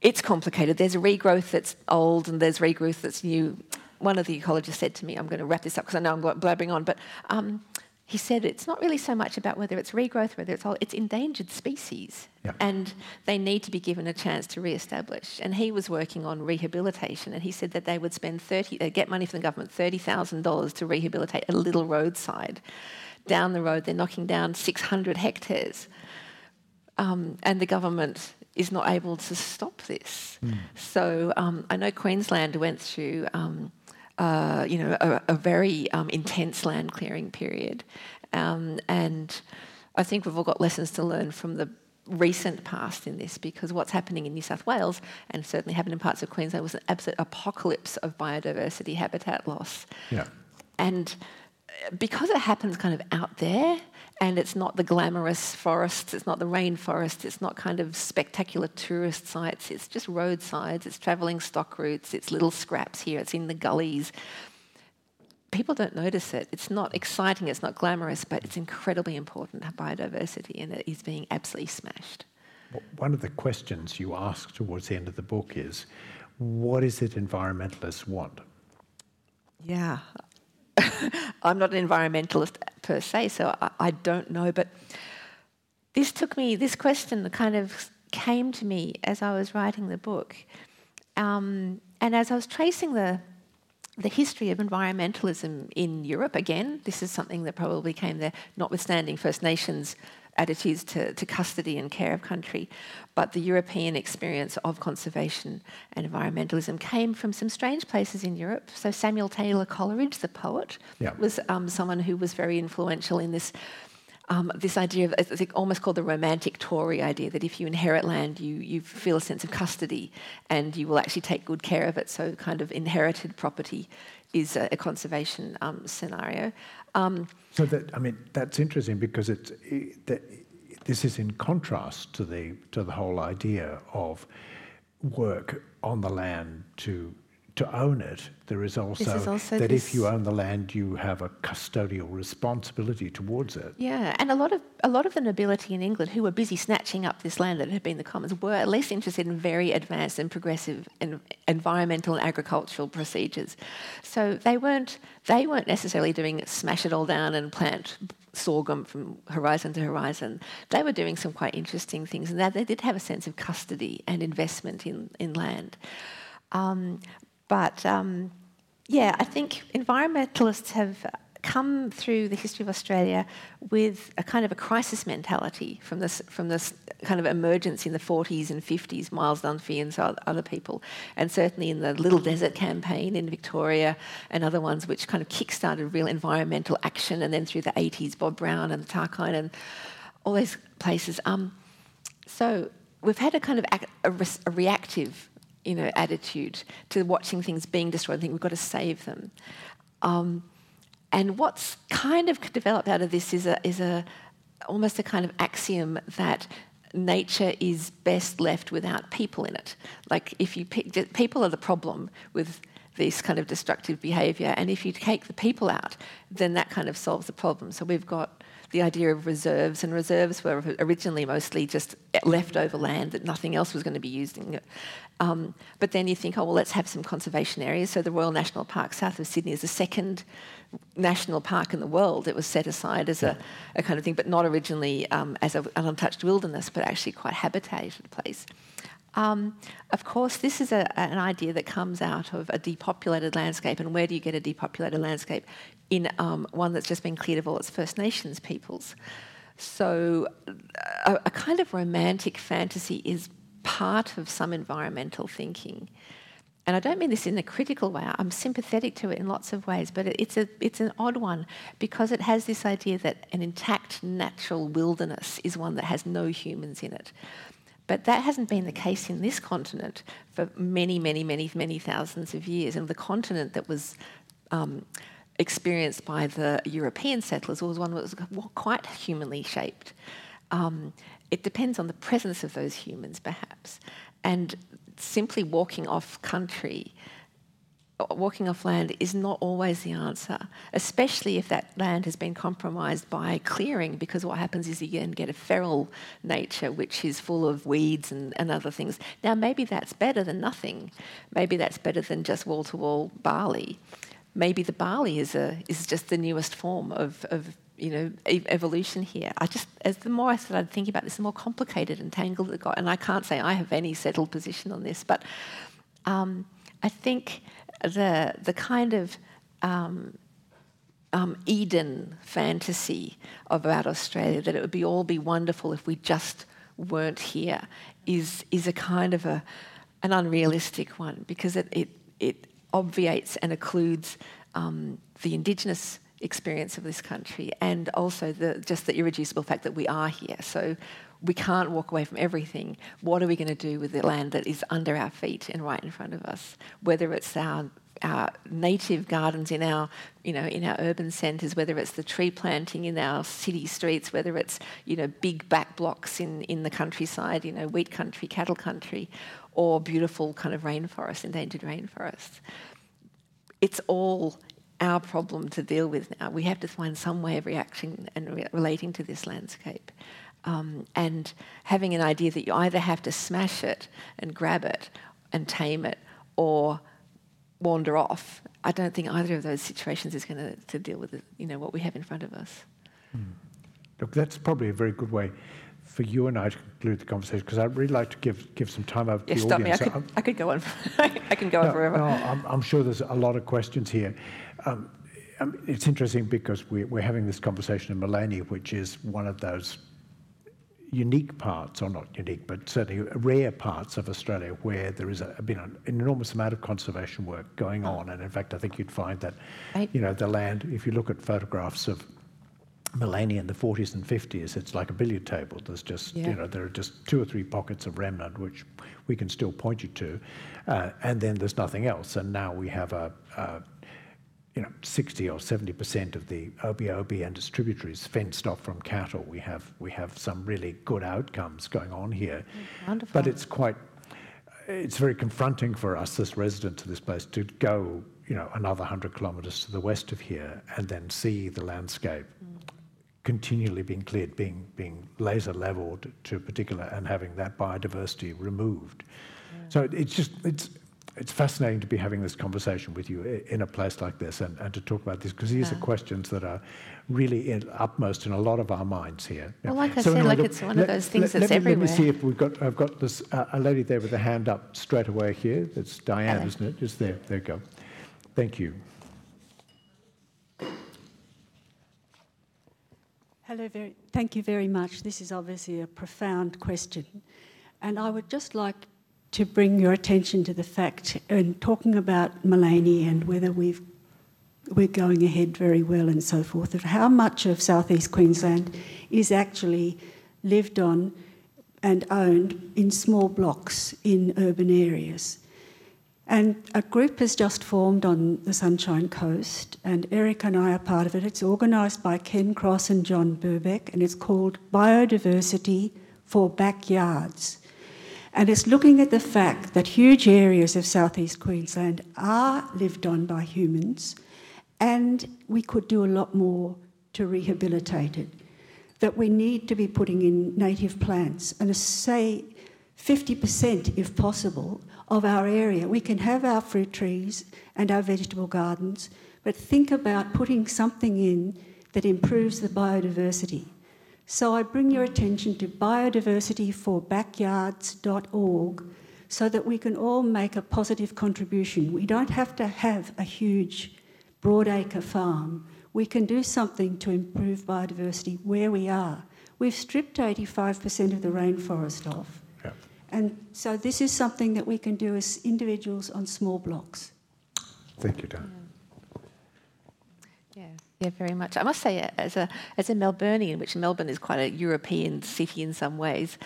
It's complicated. There's a regrowth that's old and there's regrowth that's new one of the ecologists said to me, I'm going to wrap this up because I know I'm blabbering on, but um, he said it's not really so much about whether it's regrowth, whether it's all, it's endangered species. Yeah. And they need to be given a chance to re-establish. And he was working on rehabilitation, and he said that they would spend 30, they'd get money from the government, $30,000 to rehabilitate a little roadside. Down the road, they're knocking down 600 hectares. Um, and the government is not able to stop this. Mm. So um, I know Queensland went through um, uh, you know, a, a very um, intense land clearing period. Um, and I think we've all got lessons to learn from the recent past in this because what's happening in New South Wales and certainly happened in parts of Queensland was an absolute apocalypse of biodiversity habitat loss. Yeah. And because it happens kind of out there and it's not the glamorous forests, it's not the rainforest, it's not kind of spectacular tourist sites, it's just roadsides, it's travelling stock routes, it's little scraps here, it's in the gullies. People don't notice it. It's not exciting, it's not glamorous, but it's incredibly important to biodiversity and it is being absolutely smashed. One of the questions you ask towards the end of the book is what is it environmentalists want? Yeah, I'm not an environmentalist per se, so I, I, don't know. But this took me, this question kind of came to me as I was writing the book. Um, and as I was tracing the, the history of environmentalism in Europe, again, this is something that probably came there, notwithstanding First Nations attitudes to, to custody and care of country. But the European experience of conservation and environmentalism came from some strange places in Europe. So Samuel Taylor Coleridge, the poet, yeah. was um, someone who was very influential in this. Um, this idea of it's almost called the romantic Tory idea that if you inherit land, you, you feel a sense of custody and you will actually take good care of it. So, kind of inherited property is a, a conservation um, scenario. Um, so that I mean that's interesting because it's it, that this is in contrast to the to the whole idea of work on the land to to own it, there is also, is also that if you own the land, you have a custodial responsibility towards it. Yeah, and a lot of a lot of the nobility in England who were busy snatching up this land that had been the commons were at least interested in very advanced and progressive en- environmental and agricultural procedures. So they weren't they weren't necessarily doing smash it all down and plant sorghum from horizon to horizon. They were doing some quite interesting things, and that they did have a sense of custody and investment in in land. Um, but um, yeah, I think environmentalists have come through the history of Australia with a kind of a crisis mentality from this from this kind of emergence in the 40s and 50s, Miles Dunphy and so other people, and certainly in the Little Desert campaign in Victoria and other ones which kind of kick-started real environmental action, and then through the 80s, Bob Brown and the Tarkine and all those places. Um, so we've had a kind of a, a, a reactive you know, attitude to watching things being destroyed. I think we've got to save them. Um, and what's kind of developed out of this is a, is a almost a kind of axiom that nature is best left without people in it. Like if you people are the problem with this kind of destructive behaviour, and if you take the people out, then that kind of solves the problem. So we've got the idea of reserves, and reserves were originally mostly just leftover land that nothing else was going to be using. Um, but then you think, oh, well, let's have some conservation areas. So the Royal National Park south of Sydney is the second national park in the world. It was set aside as a, a kind of thing, but not originally um, as a, an untouched wilderness, but actually quite habitated place. Um, of course, this is a, an idea that comes out of a depopulated landscape. And where do you get a depopulated landscape? In um, one that's just been cleared of all its First Nations peoples. So, a, a kind of romantic fantasy is part of some environmental thinking. And I don't mean this in a critical way. I'm sympathetic to it in lots of ways, but it's a it's an odd one because it has this idea that an intact natural wilderness is one that has no humans in it. But that hasn't been the case in this continent for many, many, many, many thousands of years. And the continent that was um, experienced by the European settlers was one that was quite humanly shaped. Um, it depends on the presence of those humans, perhaps. And simply walking off country walking off land is not always the answer, especially if that land has been compromised by clearing, because what happens is you can get a feral nature which is full of weeds and, and other things. Now, maybe that's better than nothing. Maybe that's better than just wall to wall barley. Maybe the barley is, a, is just the newest form of, of you know, evolution here. I just, as the more I started thinking about this, the more complicated and tangled it got. And I can't say I have any settled position on this, but um, I think the the kind of um, um, Eden fantasy about Australia that it would be all be wonderful if we just weren't here is is a kind of a an unrealistic one because it it, it obviates and occludes um, the indigenous experience of this country and also the just the irreducible fact that we are here. So we can't walk away from everything. What are we going to do with the land that is under our feet and right in front of us? Whether it's our our native gardens in our, you know, in our urban centres, whether it's the tree planting in our city streets, whether it's, you know, big back blocks in, in the countryside, you know, wheat country, cattle country, or beautiful kind of rainforest, endangered rainforest. It's all our problem to deal with now. We have to find some way of reacting and re- relating to this landscape um, and having an idea that you either have to smash it and grab it and tame it or wander off. I don't think either of those situations is going to, deal with you know what we have in front of us. Mm. Look, that's probably a very good way for you and I to conclude the conversation because I'd really like to give give some time over yeah, to the stop audience. Me. I, could, I could go on. I can go no, on forever. No, I'm, I'm, sure there's a lot of questions here. Um, um it's interesting because we're, we're having this conversation in Maleny, which is one of those unique parts, or not unique, but certainly rare parts of Australia where there is a, been an, enormous amount of conservation work going on. And in fact, I think you'd find that, you know, the land, if you look at photographs of Maleny in the 40s and 50s, it's like a billiard table. There's just, yeah. you know, there are just two or three pockets of remnant which we can still point you to. Uh, and then there's nothing else. And now we have a, a you know, 60 or 70% of the Obi-Obi and its tributaries fenced off from cattle. We have, we have some really good outcomes going on here. Wonderful. But it's quite, it's very confronting for us as residents of this place to go, you know, another 100 kilometres to the west of here and then see the landscape mm. continually being cleared, being, being laser levelled to a particular, and having that biodiversity removed. So it's just, it's, it's fascinating to be having this conversation with you in a place like this and, and to talk about this because these yeah. are questions that are really in, upmost in a lot of our minds here. Well, like I so said, like it's one let, of those things let, that's let everywhere. Let me see if we've got. I've got this uh, a lady there with a hand up straight away here. That's Diane, Hello. isn't it? Just there. There you go. Thank you. Hello, very, thank you very much. This is obviously a profound question. And I would just like to bring your attention to the fact and talking about Maleny and whether we've we're going ahead very well and so forth of how much of southeast Queensland is actually lived on and owned in small blocks in urban areas. And a group has just formed on the Sunshine Coast, and Eric and I are part of it. It's organised by Ken Cross and John Burbeck, and it's called Biodiversity for Backyards. And it's looking at the fact that huge areas of southeast Queensland are lived on by humans, and we could do a lot more to rehabilitate it. that we need to be putting in native plants and say 50% if possible of our area. We can have our fruit trees and our vegetable gardens, but think about putting something in that improves the biodiversity. So I bring your attention to biodiversityforbackyards.org so that we can all make a positive contribution. We don't have to have a huge broadacre farm. We can do something to improve biodiversity where we are. We've stripped 85% of the rainforest off. Yeah. And so this is something that we can do as individuals on small blocks. Thank you, Dan. Yeah, very much. I must say, uh, as a as a Melburnian, which Melbourne is quite a European city in some ways,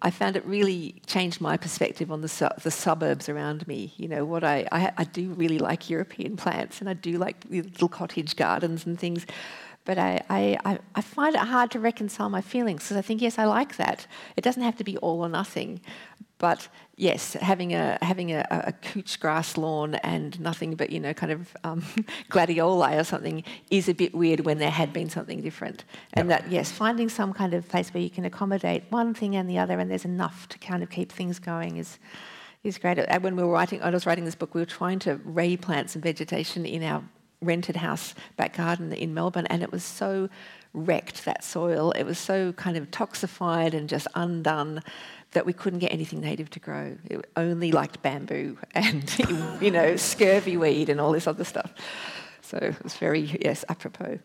I found it really changed my perspective on the su- the suburbs around me. You know, what I, I, I do really like European plants, and I do like little cottage gardens and things. But I, I, I find it hard to reconcile my feelings because I think, yes, I like that. It doesn't have to be all or nothing. But yes, having a having a, a couch grass lawn and nothing but you know kind of um, gladioli or something is a bit weird when there had been something different. And yep. that yes, finding some kind of place where you can accommodate one thing and the other, and there's enough to kind of keep things going is is great. When we were writing, I was writing this book, we were trying to replant some vegetation in our rented house back garden in Melbourne, and it was so wrecked that soil. It was so kind of toxified and just undone that we couldn't get anything native to grow. It only liked bamboo and, you know, scurvy weed and all this other stuff. So it was very, yes, apropos.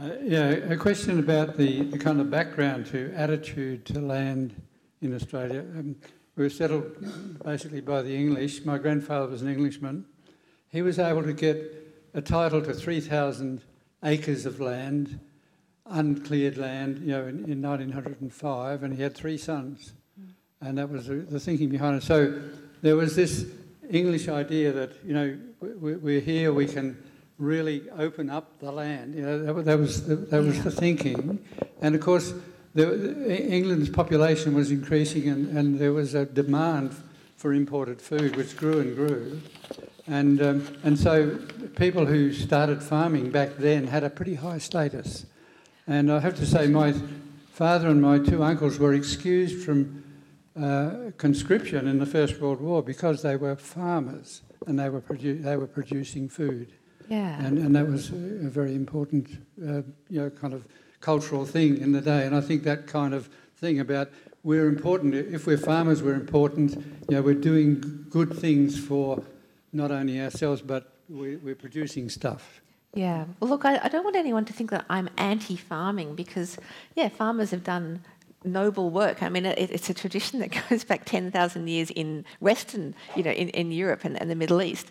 Uh, yeah, a question about the, the kind of background to attitude to land in Australia. Um, we were settled basically by the English. My grandfather was an Englishman. He was able to get a title to 3,000 acres of land uncleared land, you know, in, in 1905, and he had three sons, mm. and that was the, the, thinking behind it. So there was this English idea that you know we, are here, we can really open up the land. You know, that, that was the, that was the thinking, and of course. The, England's population was increasing, and, and there was a demand for imported food, which grew and grew. And, um, and so people who started farming back then had a pretty high status. And I have to say, my father and my two uncles were excused from uh, conscription in the First World War because they were farmers and they were, produ- they were producing food. Yeah. And, and that was a very important, uh, you know, kind of cultural thing in the day. And I think that kind of thing about we're important, if we're farmers, we're important, you know, we're doing good things for not only ourselves, but we, we're producing stuff. Yeah. Well, look, I, I don't want anyone to think that I'm anti farming because, yeah, farmers have done noble work. I mean, it, it's a tradition that goes back 10,000 years in Western, you know, in, in Europe and, and the Middle East.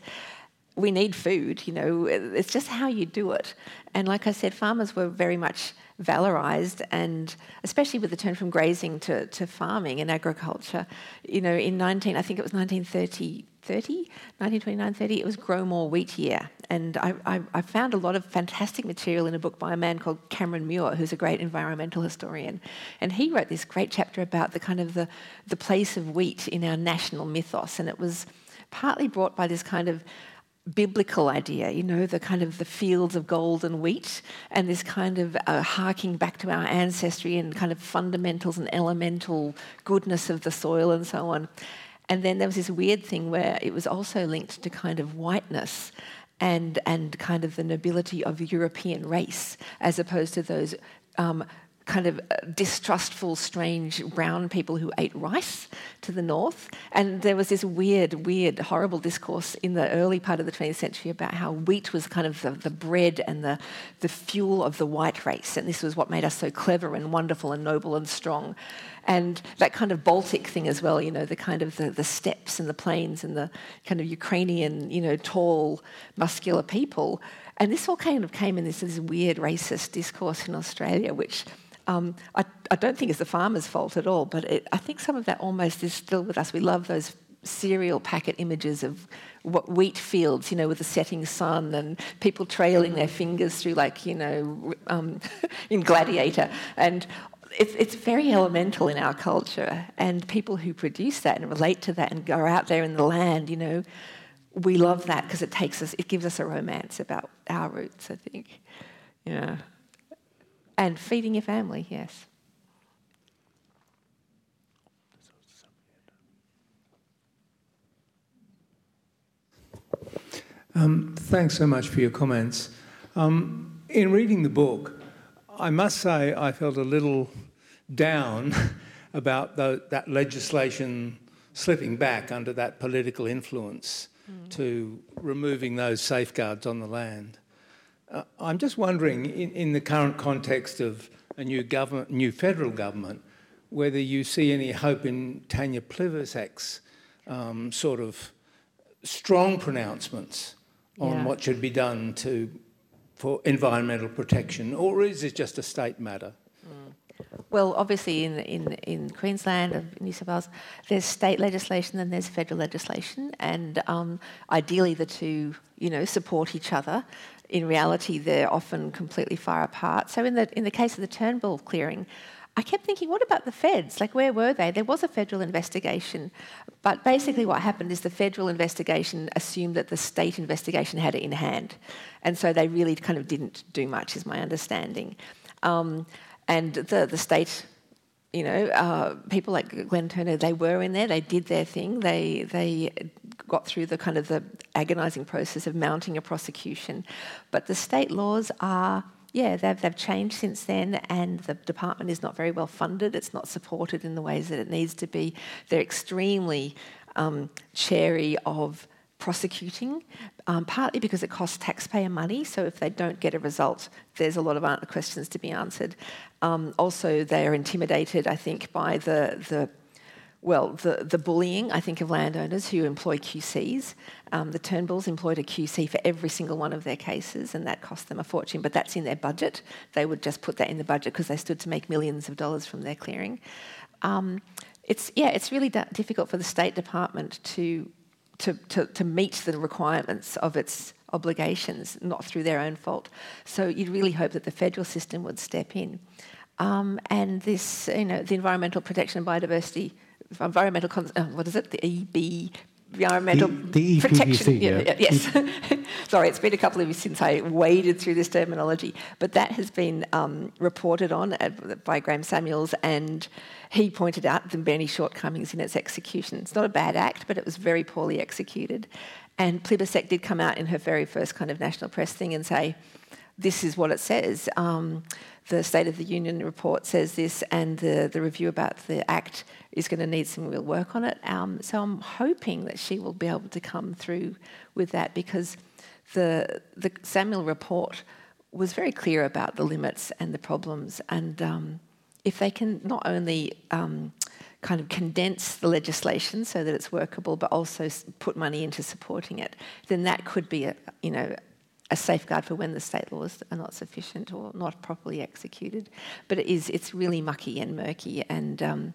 We need food, you know, it's just how you do it. And like I said, farmers were very much valorized and especially with the turn from grazing to, to farming and agriculture you know in 19 i think it was 1930 30, 1929 30, it was Grow More Wheat Year. And I, I, I, found a lot of fantastic material in a book by a man called Cameron Muir, who's a great environmental historian. And he wrote this great chapter about the kind of the, the place of wheat in our national mythos. And it was partly brought by this kind of biblical idea, you know, the kind of the fields of gold and wheat, and this kind of uh, harking back to our ancestry and kind of fundamentals and elemental goodness of the soil and so on. And then there was this weird thing where it was also linked to kind of whiteness and, and kind of the nobility of the European race, as opposed to those um, kind of uh, distrustful, strange brown people who ate rice to the north. And there was this weird, weird, horrible discourse in the early part of the 20th century about how wheat was kind of the, the bread and the, the fuel of the white race. And this was what made us so clever and wonderful and noble and strong. And that kind of Baltic thing as well, you know, the kind of the, the steppes and the plains and the kind of Ukrainian, you know, tall, muscular people. And this all kind of came in this, this weird racist discourse in Australia, which um, I, I, don't think is the farmer's fault at all, but it, I think some of that almost is still with us. We love those cereal packet images of what wheat fields, you know, with the setting sun and people trailing their fingers through, like, you know, um, in Gladiator. And it's, it's very elemental in our culture. And people who produce that and relate to that and go out there in the land, you know, we love that because it takes us, it gives us a romance about our roots, I think. Yeah. and feeding your family, yes. Um, thanks so much for your comments. Um, in reading the book, I must say I felt a little down about the, that legislation slipping back under that political influence mm. to removing those safeguards on the land. Uh, I'm just wondering, in, in, the current context of a new government, new federal government, whether you see any hope in Tanya Plibersek's um, sort of strong pronouncements on yeah. what should be done to for environmental protection, or is it just a state matter? Mm. Well, obviously, in, in, in Queensland and New South Wales, there's state legislation and there's federal legislation, and um, ideally the two, you know, support each other. In reality, they're often completely far apart. So, in the in the case of the Turnbull clearing, I kept thinking, what about the feds? Like, where were they? There was a federal investigation, but basically, what happened is the federal investigation assumed that the state investigation had it in hand, and so they really kind of didn't do much, is my understanding. Um, and the the state, you know, uh, people like Glen Turner, they were in there, they did their thing, they they got through the kind of the agonising process of mounting a prosecution, but the state laws are yeah, they've, they've changed since then, and the department is not very well funded. It's not supported in the ways that it needs to be. They're extremely um, chary of prosecuting, um, partly because it costs taxpayer money. So if they don't get a result, there's a lot of questions to be answered. Um, also, they are intimidated, I think, by the the well, the, the bullying, I think, of landowners who employ QCs. Um, the Turnbulls employed a QC for every single one of their cases, and that cost them a fortune, but that's in their budget. They would just put that in the budget because they stood to make millions of dollars from their clearing. Um, it's, yeah, it's really difficult for the State Department to, to, to, to meet the requirements of its obligations, not through their own fault. So you'd really hope that the federal system would step in. Um, and this, you know, the Environmental Protection and Biodiversity environmental, con- uh, what is it, the EB, environmental the, the protection. Yeah, yeah. Yes. Sorry, it's been a couple of years since I waded through this terminology, but that has been um, reported on by Graeme Samuels, and he pointed out the many shortcomings in its execution. It's not a bad act, but it was very poorly executed. And Plibersek did come out in her very first kind of national press thing and say, this is what it says. Um, the State of the Union report says this, and the, the review about the Act is going to need some real work on it. Um, so I'm hoping that she will be able to come through with that because the, the Samuel report was very clear about the limits and the problems. And um, if they can not only um, kind of condense the legislation so that it's workable, but also put money into supporting it, then that could be a, you know, a safeguard for when the state laws are not sufficient or not properly executed. But it is, it's really mucky and murky, and um,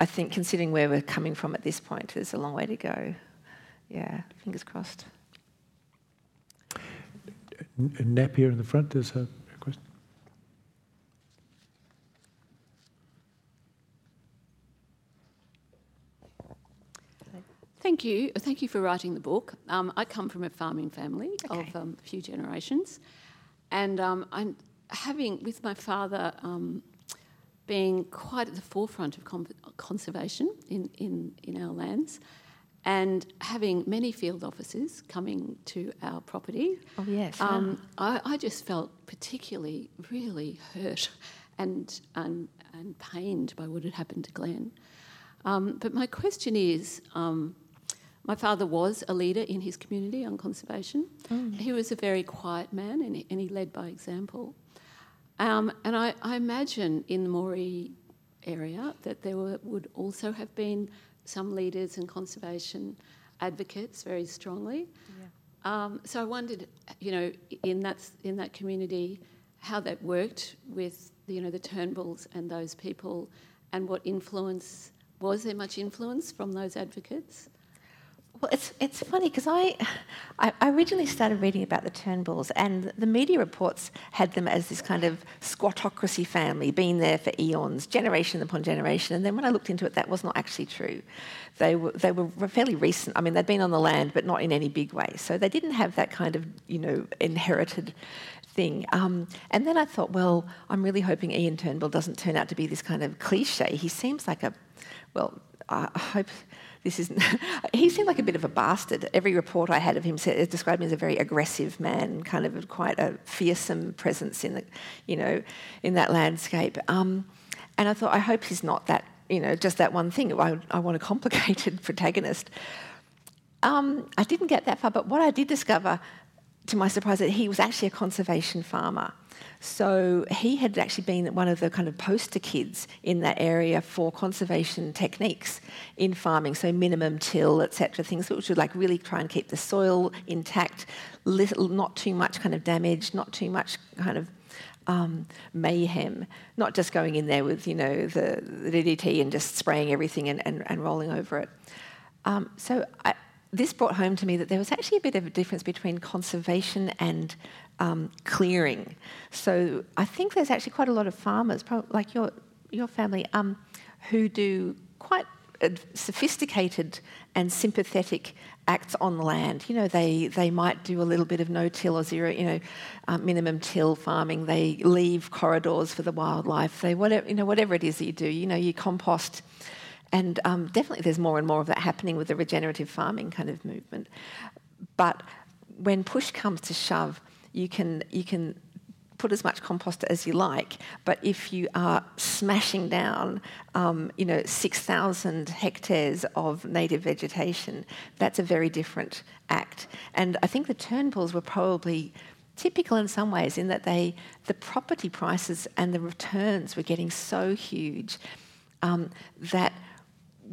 I think considering where we're coming from at this point, there's a long way to go. Yeah, fingers crossed. Nap here in the front, there's a question. Thank you. Thank you for writing the book. Um, I come from a farming family okay. of um, a few generations, and um, I'm having with my father um, being quite at the forefront of conservation in, in, in our lands. And having many field officers coming to our property, oh yes, um, I, I, just felt particularly really hurt and, and and pained by what had happened to Glen. Um, but my question is, um, my father was a leader in his community on conservation. Mm. He was a very quiet man and he, and he led by example. Um, and I, I, imagine in the Moree area that there were, would also have been some leaders and conservation advocates very strongly. Yeah. Um, so I wondered, you know, in that in that community, how that worked with you know the Turnbulls and those people, and what influence was there much influence from those advocates? Well, it's, it's funny because I, I originally started reading about the Turnbulls, and the media reports had them as this kind of squattocracy family, been there for eons, generation upon generation. And then when I looked into it, that was not actually true. They were, they were fairly recent. I mean, they'd been on the land, but not in any big way. So they didn't have that kind of, you know, inherited thing. Um, and then I thought, well, I'm really hoping Ian Turnbull doesn't turn out to be this kind of cliche. He seems like a, well, I hope this is he seemed like a bit of a bastard. Every report I had of him said, described him as a very aggressive man, kind of quite a fearsome presence in the, you know, in that landscape. Um, and I thought, I hope he's not that, you know, just that one thing. I, I want a complicated protagonist. Um, I didn't get that far, but what I did discover, to my surprise, that he was actually a conservation farmer. So he had actually been one of the kind of poster kids in that area for conservation techniques in farming, so minimum till, etc., things which would like really try and keep the soil intact, little, not too much kind of damage, not too much kind of um, mayhem, not just going in there with you know the, the DDT and just spraying everything and, and, and rolling over it. Um, so I, this brought home to me that there was actually a bit of a difference between conservation and um, clearing. So I think there's actually quite a lot of farmers, like your your family, um, who do quite sophisticated and sympathetic acts on land. You know, they, they might do a little bit of no-till or zero, you know, um, minimum till farming. They leave corridors for the wildlife. They whatever you know whatever it is that you do. You know, you compost, and um, definitely there's more and more of that happening with the regenerative farming kind of movement. But when push comes to shove, you can you can put as much compost as you like, but if you are smashing down, um, you know, 6,000 hectares of native vegetation, that's a very different act. And I think the Turnbulls were probably typical in some ways in that they, the property prices and the returns were getting so huge um, that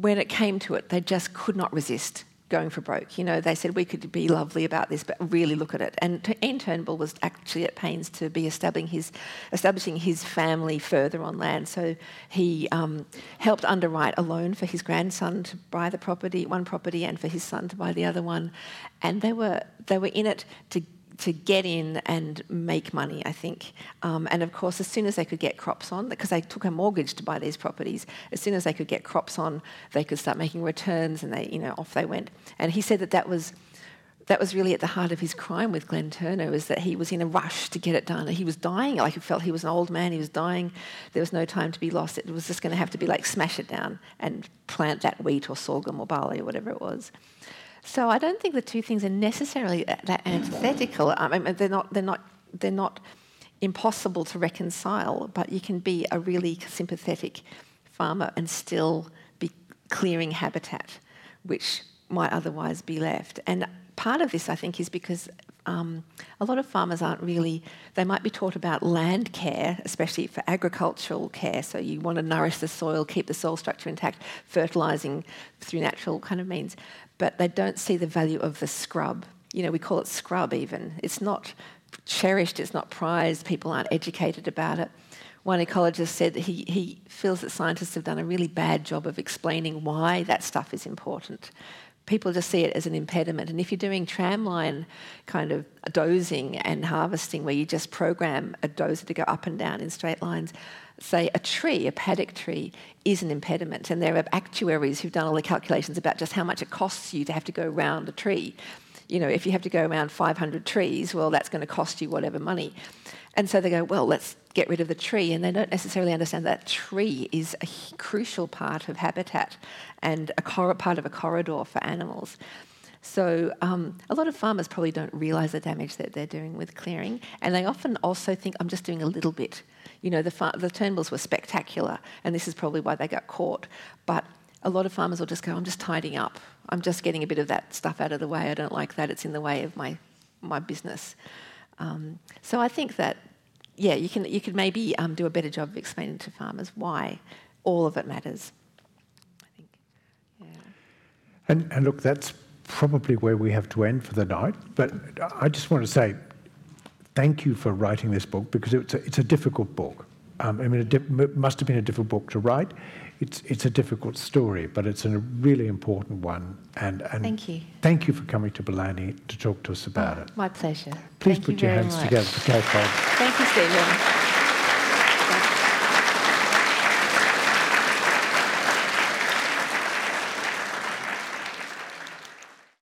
when it came to it, they just could not resist going for broke. You know, they said we could be lovely about this, but really look at it. And Ian Turnbull was actually at pains to be establishing his, establishing his family further on land. So he um, helped underwrite a loan for his grandson to buy the property, one property, and for his son to buy the other one. And they were they were in it to to get in and make money, I think. Um, and of course, as soon as they could get crops on, because they took a mortgage to buy these properties, as soon as they could get crops on, they could start making returns, and they, you know, off they went. And he said that that was that was really at the heart of his crime with Glen Turner was that he was in a rush to get it done. He was dying, like he felt he was an old man, he was dying. There was no time to be lost. It was just going to have to be like smash it down and plant that wheat or sorghum or barley or whatever it was. So I don't think the two things are necessarily that antithetical. I mean, they're not. They're not. They're not impossible to reconcile. But you can be a really sympathetic farmer and still be clearing habitat, which might otherwise be left. And part of this, I think, is because um, a lot of farmers aren't really, they might be taught about land care, especially for agricultural care. So you want to nourish the soil, keep the soil structure intact, fertilising through natural kind of means but they don't see the value of the scrub. You know, we call it scrub even. It's not cherished, it's not prized, people aren't educated about it. One ecologist said that he, he feels that scientists have done a really bad job of explaining why that stuff is important. People just see it as an impediment. And if you're doing tramline kind of dozing and harvesting where you just program a dozer to go up and down in straight lines, say a tree, a paddock tree, is an impediment. And there are actuaries who've done all the calculations about just how much it costs you to have to go round a tree. You know, if you have to go around 500 trees, well, that's going to cost you whatever money. And so they go, well, let's get rid of the tree. And they don't necessarily understand that tree is a crucial part of habitat and a cor- part of a corridor for animals. So um, a lot of farmers probably don't realise the damage that they're doing with clearing, and they often also think, I'm just doing a little bit. You know, the, far- the Turnbulls were spectacular, and this is probably why they got caught. But a lot of farmers will just go, I'm just tidying up. I'm just getting a bit of that stuff out of the way. I don't like that. It's in the way of my, my business. Um, so I think that, yeah, you can you could maybe um, do a better job of explaining to farmers why all of it matters. I think, yeah. And, and look, that's probably where we have to end for the night. But I just want to say thank you for writing this book because it's a, it's a difficult book. Um, I mean, it must have been a difficult book to write. It's, it's a difficult story, but it's a really important one. And, and thank you. Thank you for coming to Maleny to talk to us about oh, it. My pleasure. Please thank put you your hands much. together for Kate Thank you, Stephen.